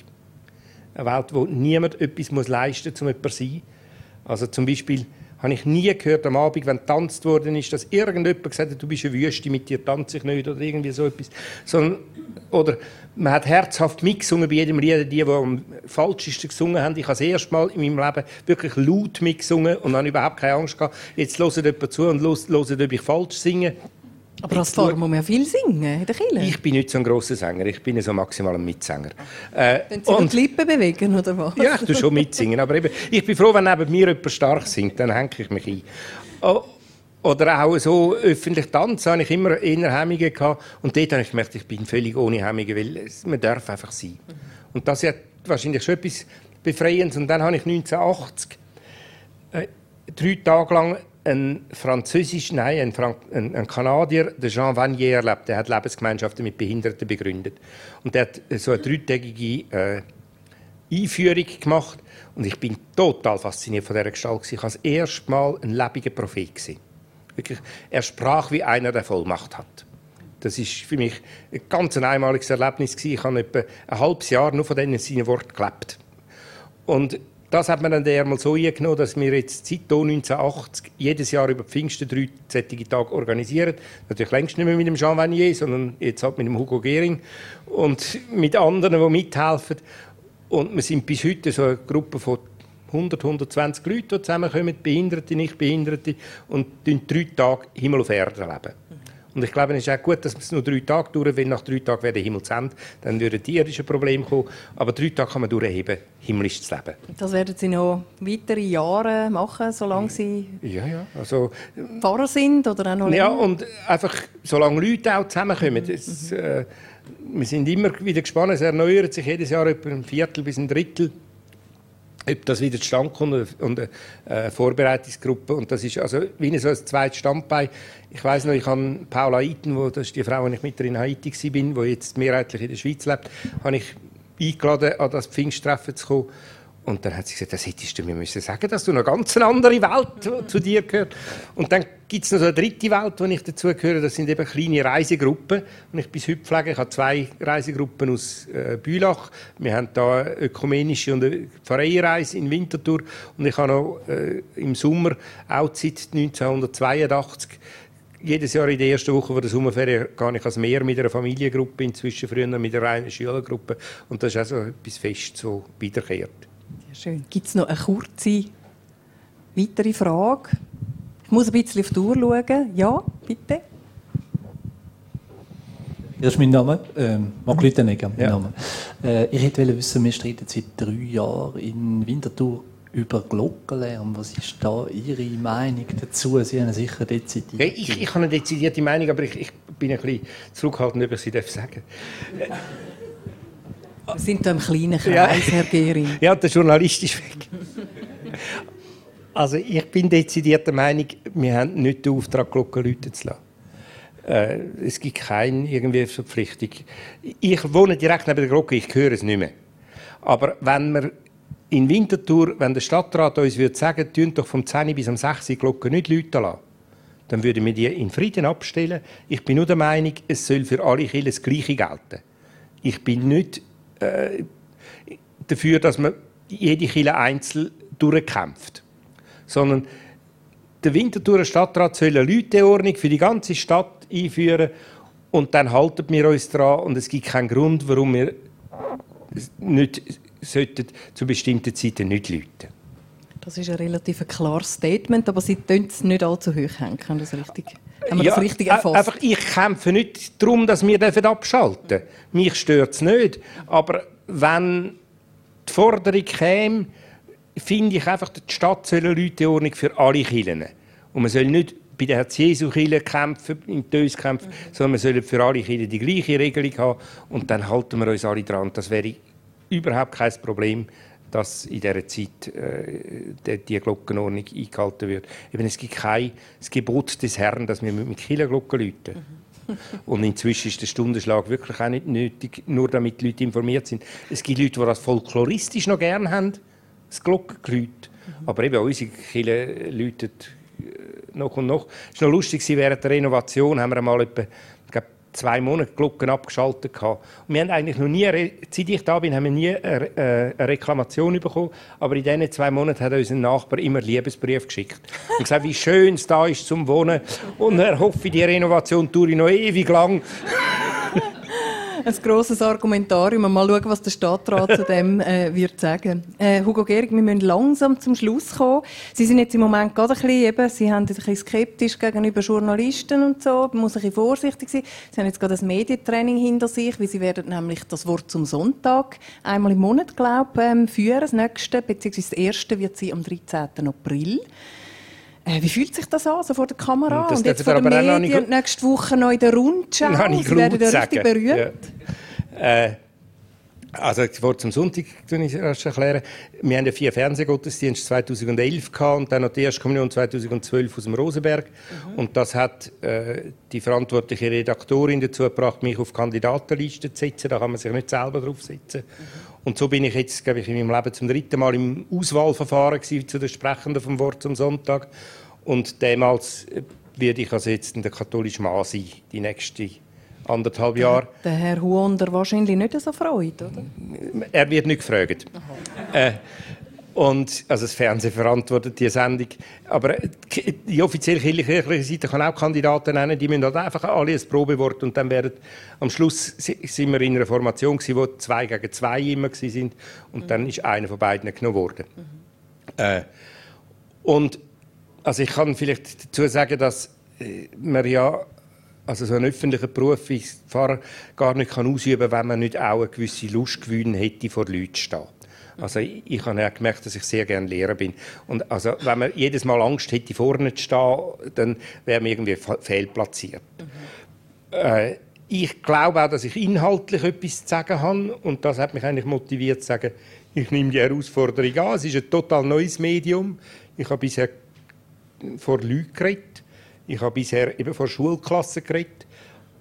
Eine Welt, wo niemand etwas leisten muss, um jemand zu sein. Also zum Beispiel habe ich nie gehört am Abend, wenn getanzt worden ist, dass irgendjemand gesagt hat, du bist eine Wüste, mit dir tanze ich nicht oder irgendwie so etwas. Sondern, oder man hat herzhaft mitgesungen bei jedem Lied, die, die am falschesten gesungen haben. Ich habe das erste Mal in meinem Leben wirklich laut mitgesungen und habe überhaupt keine Angst gehabt. Jetzt hören jemand zu und hören, ob ich falsch singe. Aber als Pfarrer muss man ja viel singen in der Kirche. Ich bin nicht so ein grosser Sänger, ich bin so maximal ein Mitsänger. Äh, Wenn Sie und, die Lippen bewegen, oder was? Ja, ich tue schon mitsingen, aber eben, ich bin froh, wenn neben mir jemand stark singt, dann hänge ich mich ein. Oh, oder auch so öffentlich tanzen habe ich immer eher Hemmungen gehabt. Und dort habe ich gemerkt, ich bin völlig ohne Hemmungen, weil man darf einfach sein. Und das hat wahrscheinlich schon etwas Befreiendes. Und dann habe ich 1980 äh, drei Tage lang ein französisch, nein, ein, Frank ein, ein Kanadier, der Jean Vanier, erlebt. Der hat Lebensgemeinschaften mit Behinderten begründet. Und der hat so eine dreitägige äh, Einführung gemacht. Und ich bin total fasziniert von dieser Gestalt. Ich war das erste Mal ein lebendiger Prophet. Wirklich, er sprach wie einer, der Vollmacht hat. Das ist für mich ein ganz einmaliges Erlebnis. Ich habe etwa ein halbes Jahr nur von diesen seinen Worten gelebt. Und das hat man dann einmal so eingenommen, dass wir jetzt seit 1980 jedes Jahr über Pfingsten drei solche Tage organisieren. Natürlich längst nicht mehr mit dem Jean Vanier, sondern jetzt halt mit dem Hugo Gehring und mit anderen, die mithelfen. Und wir sind bis heute so eine Gruppe von 100, 120 Leuten, die zusammenkommen, Behinderte, Nichtbehinderte, und drei Tage Himmel auf Erde leben. Und ich glaube, es ist auch gut, dass es nur drei Tage dauert, weil nach drei Tagen wäre der Himmel zu Ende. Dann würden die irdischen Probleme kommen. Aber drei Tage kann man durchheben, himmlisch zu leben. Das werden Sie noch weitere Jahre machen, solange Sie ja, ja. Also, Pfarrer sind oder auch noch länger? Ja, und einfach, solange Leute auch zusammenkommen. Das, äh, wir sind immer wieder gespannt. Es erneuert sich jedes Jahr etwa ein Viertel bis ein Drittel ob das wieder zustande kommt und eine äh, Vorbereitungsgruppe. Und das ist also wie so ein zweites Standbein. Ich weiß noch, ich habe Paula Eiten, wo, das ist die Frau, die ich mit in Haiti war, die jetzt mehrheitlich in der Schweiz lebt, habe ich eingeladen, an das Pfingsttreffen zu kommen. Und dann hat sie gesagt, das hättest du mir müssen sagen, dass du eine ganz andere Welt zu dir gehört. Und dann gibt es noch so eine dritte Welt, wo ich dazu gehöre. Das sind eben kleine Reisegruppen. Und ich bis heute pflege. Ich habe zwei Reisegruppen aus äh, Bülach. Wir haben da eine ökumenische und eine Pfarreiereise in Winterthur. Und ich habe noch äh, im Sommer, auch seit 1982, jedes Jahr in der ersten Woche der Sommerferien gehe ich als Meer mit einer Familiengruppe, inzwischen früher mit einer reinen Schülergruppe. Und das ist also etwas fest so wiederkehrt. Schön. Gibt es noch eine kurze weitere Frage? Ich muss ein bisschen auf die Uhr schauen. Ja, bitte. Das ist mein Name. Ähm, mein ja. Name. Äh, ich hätte wissen, wir streiten seit drei Jahren in Winterthur über Glockenlärm. Was ist da Ihre Meinung dazu? Sie haben sicher dezidiert. Ja, ich, ich habe eine dezidierte Meinung, aber ich, ich bin ein bisschen zurückhaltend, ob ich sie sagen darf. Wir sind da im kleinen Kreis, ja. Herr Gehring. Ja, der Journalist ist weg. Also ich bin dezidiert der Meinung, wir haben nicht den Auftrag, Glocken läuten zu lassen. Äh, es gibt keine irgendwie Verpflichtung. Ich wohne direkt neben der Glocke, ich höre es nicht mehr. Aber wenn wir in Winterthur, wenn der Stadtrat uns würde sagen, tun doch vom 10 bis am 6 die Glocke nicht läuten lassen, dann würden wir die in Frieden abstellen. Ich bin nur der Meinung, es soll für alle Kirchen das Gleiche gelten. Ich bin nicht äh, dafür, dass man jede Kille einzeln durchkämpft. Sondern der Winterthurer Stadtrat soll eine Leuteordnung für die ganze Stadt einführen und dann halten wir uns daran und es gibt keinen Grund, warum wir nicht sollten zu bestimmten Zeiten nicht läuten. Das ist ein relativ klares Statement, aber Sie tun es nicht allzu hoch hängen, das richtig? Haben wir ja, das richtig erfasst? Einfach, ich kämpfe nicht darum, dass wir abschalten dürfen. Mich stört es nicht. Aber wenn die Forderung käme, finde ich einfach, die Stadt soll eine Leuteordnung für alle Kirchen. Und man soll nicht bei der Herz Jesu kämpfen, in Tös kämpfen, mhm. sondern man soll für alle Kirchen die gleiche Regelung haben. Und dann halten wir uns alle dran. Das wäre überhaupt kein Problem dass in dieser Zeit äh, die Glockenordnung eingehalten wird. Eben, es gibt kein das Gebot des Herrn, dass wir mit Kirchenglocken läuten. Mhm. Und inzwischen ist der Stundenschlag wirklich auch nicht nötig, nur damit die Leute informiert sind. Es gibt Leute, die das folkloristisch noch gerne haben, das Glockengeläut. Mhm. Aber eben unsere Kirche läutet äh, noch und noch. Es ist noch lustig, während der Renovation haben wir einmal etwa zwei Monate Glocken abgeschaltet gehabt. Und wir haben eigentlich noch nie, seit ich da bin, haben wir nie eine, äh, eine Reklamation bekommen. Aber in diesen zwei Monaten hat unser Nachbar immer Liebesbrief geschickt. Und gesagt, wie schön es da ist zum Wohnen. Und er hoffe, die Renovation dauert noch ewig lang ein grosses Argumentarium. Mal schauen, was der Stadtrat zu dem äh, wird sagen. Äh, Hugo Gehrig, wir müssen langsam zum Schluss kommen. Sie sind jetzt im Moment gerade ein bisschen, eben, Sie haben ein bisschen skeptisch gegenüber Journalisten und so. Man muss ein bisschen vorsichtig sein. Sie haben jetzt gerade ein Medientraining hinter sich, weil Sie werden nämlich das Wort zum Sonntag einmal im Monat, glaube ich, ähm, führen. Das nächste, beziehungsweise das erste wird Sie am 13. April. Äh, wie fühlt sich das an, so vor der Kamera? Das und jetzt vor den Medien, nächste Woche noch in der Rundschau. Sie werden richtig berührt. Ja. Äh, also vor zum Sonntag ich erst erklären. Wir haben ja vier Fernsehgottesdienste 2011 gehabt und dann noch die erste Kommunion 2012 aus dem Rosenberg. Mhm. Und das hat äh, die verantwortliche Redaktorin dazu gebracht, mich auf Kandidatenlisten zu setzen. Da kann man sich nicht selber draufsetzen. Mhm. Und so bin ich jetzt, glaube ich, in meinem Leben zum dritten Mal im Auswahlverfahren zu den Sprechenden vom Wort zum Sonntag. Und damals äh, werde ich also jetzt in der katholischen Mann sein, die nächste anderthalb Jahre. Der Herr Huonder wahrscheinlich nicht so freut, oder? Er wird nicht gefragt. Äh, und, also das Fernsehen verantwortet die Sendung. Aber die offizielle kirchliche Seite kann auch Kandidaten nennen, die müssen halt einfach alle ein Probewort und dann werden am Schluss sind wir in einer Formation gewesen, wo zwei gegen zwei immer sind und mhm. dann ist einer von beiden genommen worden. Mhm. Äh, und also ich kann vielleicht dazu sagen, dass äh, man ja also so einen öffentlichen Beruf wie Pfarrer gar nicht kann ausüben kann, wenn man nicht auch eine gewisse Lust gewinnen hätte, vor Leuten zu stehen. Also ich, ich habe ja gemerkt, dass ich sehr gerne Lehrer bin. Und also wenn man jedes Mal Angst hätte, vorne zu stehen, dann wäre man irgendwie fehlplatziert. Mhm. Äh, ich glaube auch, dass ich inhaltlich etwas zu sagen habe und das hat mich eigentlich motiviert zu sagen, ich nehme die Herausforderung an. Es ist ein total neues Medium. Ich habe bisher vor Leuten geredet. Ich habe bisher eben vor Schulklassen geredet.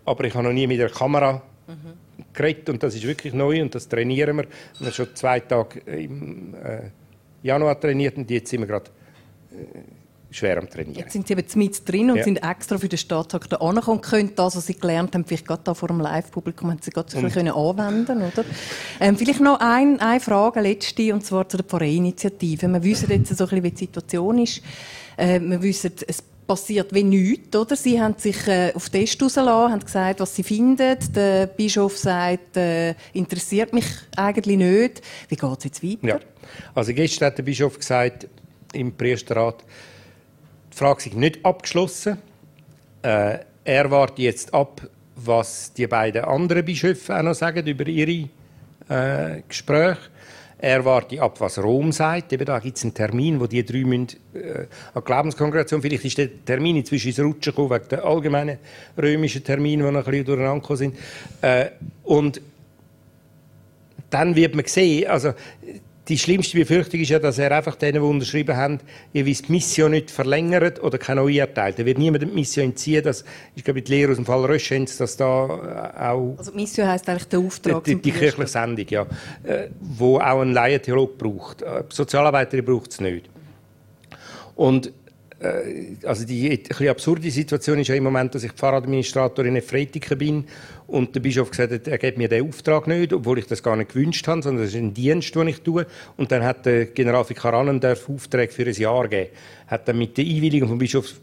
Aber ich habe noch nie mit der Kamera mhm geredet und das ist wirklich neu und das trainieren wir. Wir haben schon zwei Tage im äh, Januar trainiert und jetzt sind wir gerade äh, schwer am Trainieren. Jetzt sind Sie eben mit drin und ja. sind extra für den Stadttag da angekommen und können das, was Sie gelernt haben, vielleicht gerade da vor dem Live-Publikum, haben Sie gerade so können anwenden oder? Ähm, vielleicht noch ein, eine Frage, letzte, und zwar zu der Pfarrei-Initiative. Wir wissen jetzt so ein bisschen, wie die Situation ist. Äh, wir wissen, es passiert wie nichts, oder? Sie haben sich äh, auf Test rausgelassen, haben gesagt, was sie finden. Der Bischof sagt, äh, interessiert mich eigentlich nicht. Wie geht es jetzt weiter? Ja. Also gestern hat der Bischof gesagt, im Priesterrat, die Frage ist nicht abgeschlossen. Äh, er wartet jetzt ab, was die beiden anderen Bischöfe auch noch sagen über ihre äh, Gespräche. Er warte ab, was Rom sagt. Eben da gibt es einen Termin, wo die drei müssen, äh, an Glaubenskongregation, vielleicht ist der Termin inzwischen ins Rutschen gekommen, wegen der allgemeinen römischen Termine, die noch ein bisschen durcheinander sind. Äh, und dann wird man sehen, also die schlimmste Befürchtung ist ja, dass er einfach denen, die unterschrieben haben, jeweils die Mission nicht verlängert oder keine neue erteilt. Er wird niemandem die Mission entziehen. Das ist, glaube ich, die Lehre aus dem Fall Röschenz, dass da äh, auch... Also die Mission heisst eigentlich der Auftrag Die, die, die kirchliche Sendung, ja. Äh, wo auch ein Laientheolog braucht. Äh, Sozialarbeiter braucht es nicht. Und also die ein absurde Situation ist ja im Moment, dass ich Pfarradministrator in Efretiken bin und der Bischof gesagt hat, er gibt mir den Auftrag nicht, obwohl ich das gar nicht gewünscht habe, sondern das ist ein Dienst, den ich tue. Und dann hat der Generalvikar Annendorf Aufträge für ein Jahr gegeben. Hat dann mit der Einwilligung vom Bischof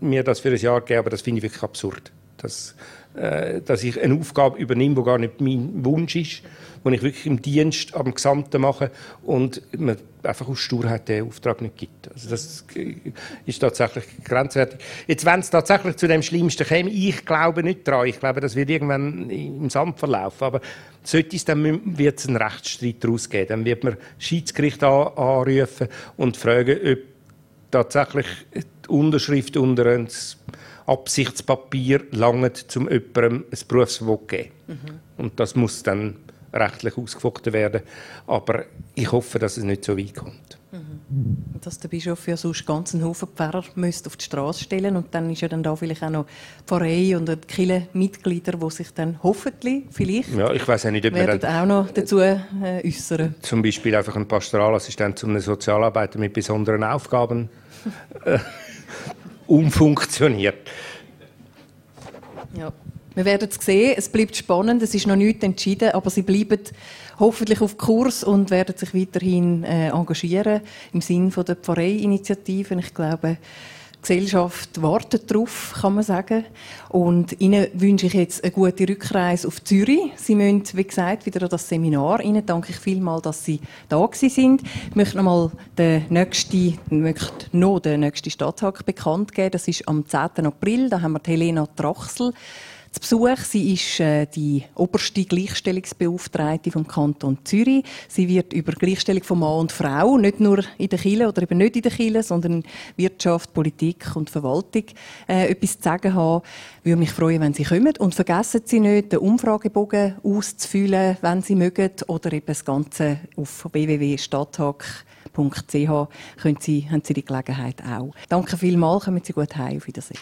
mir das für ein Jahr gegeben, aber das finde ich wirklich absurd. Dass, äh, dass ich eine Aufgabe übernehme, die gar nicht mein Wunsch ist wo ich wirklich im Dienst am Gesamten mache und man einfach aus Sturheit den Auftrag nicht gibt. Also das ist tatsächlich grenzwertig. Jetzt, wenn es tatsächlich zu dem Schlimmsten käme, ich glaube nicht daran. Ich glaube, das wird irgendwann im Sand verlaufen. Aber sollte es, dann wird es einen Rechtsstreit daraus geben. Dann wird man das Schiedsgericht an, anrufen und fragen, ob tatsächlich die Unterschrift unter ein Absichtspapier langt, um jemandem ein Berufsverbot zu geben. Mhm. Und das muss dann rechtlich ausgefochten werden. Aber ich hoffe, dass es nicht so weit kommt. Mhm. Dass der Bischof ja sonst ganz einen Haufen Pfarrer müsste auf die Straße stellen und dann ist ja dann da vielleicht auch noch Pfarrei und viele Mitglieder, die sich dann hoffentlich vielleicht ja, ich weiß nicht, ob werden auch noch dazu äh, äußern. Zum Beispiel einfach ein Pastoralassistent zu einem Sozialarbeiter mit besonderen Aufgaben äh, umfunktioniert. Ja. Wir werden es sehen. Es bleibt spannend. Es ist noch nichts entschieden, aber sie bleiben hoffentlich auf Kurs und werden sich weiterhin äh, engagieren im Sinne der Pfarrei-Initiative. Ich glaube, Gesellschaft wartet darauf, kann man sagen. Und Ihnen wünsche ich jetzt eine gute Rückreise auf Zürich. Sie müssen, wie gesagt, wieder an das Seminar. Ihnen danke ich vielmals, dass Sie da sind. Ich möchte noch mal den nächsten, möchte noch den nächsten Stadttag bekannt geben. Das ist am 10. April. Da haben wir Helena Trachsel zu Besuch. Sie ist äh, die oberste Gleichstellungsbeauftragte vom Kanton Zürich. Sie wird über Gleichstellung von Mann und Frau, nicht nur in der Kirche oder eben nicht in der Kirche, sondern Wirtschaft, Politik und Verwaltung äh, etwas zu sagen haben. Ich würde mich freuen, wenn Sie kommen. Und vergessen Sie nicht, den Umfragebogen auszufüllen, wenn Sie mögen, oder eben das Ganze auf www.stadttag.ch können Sie, haben Sie die Gelegenheit auch. Danke vielmals, kommen Sie gut heim, auf Wiedersehen.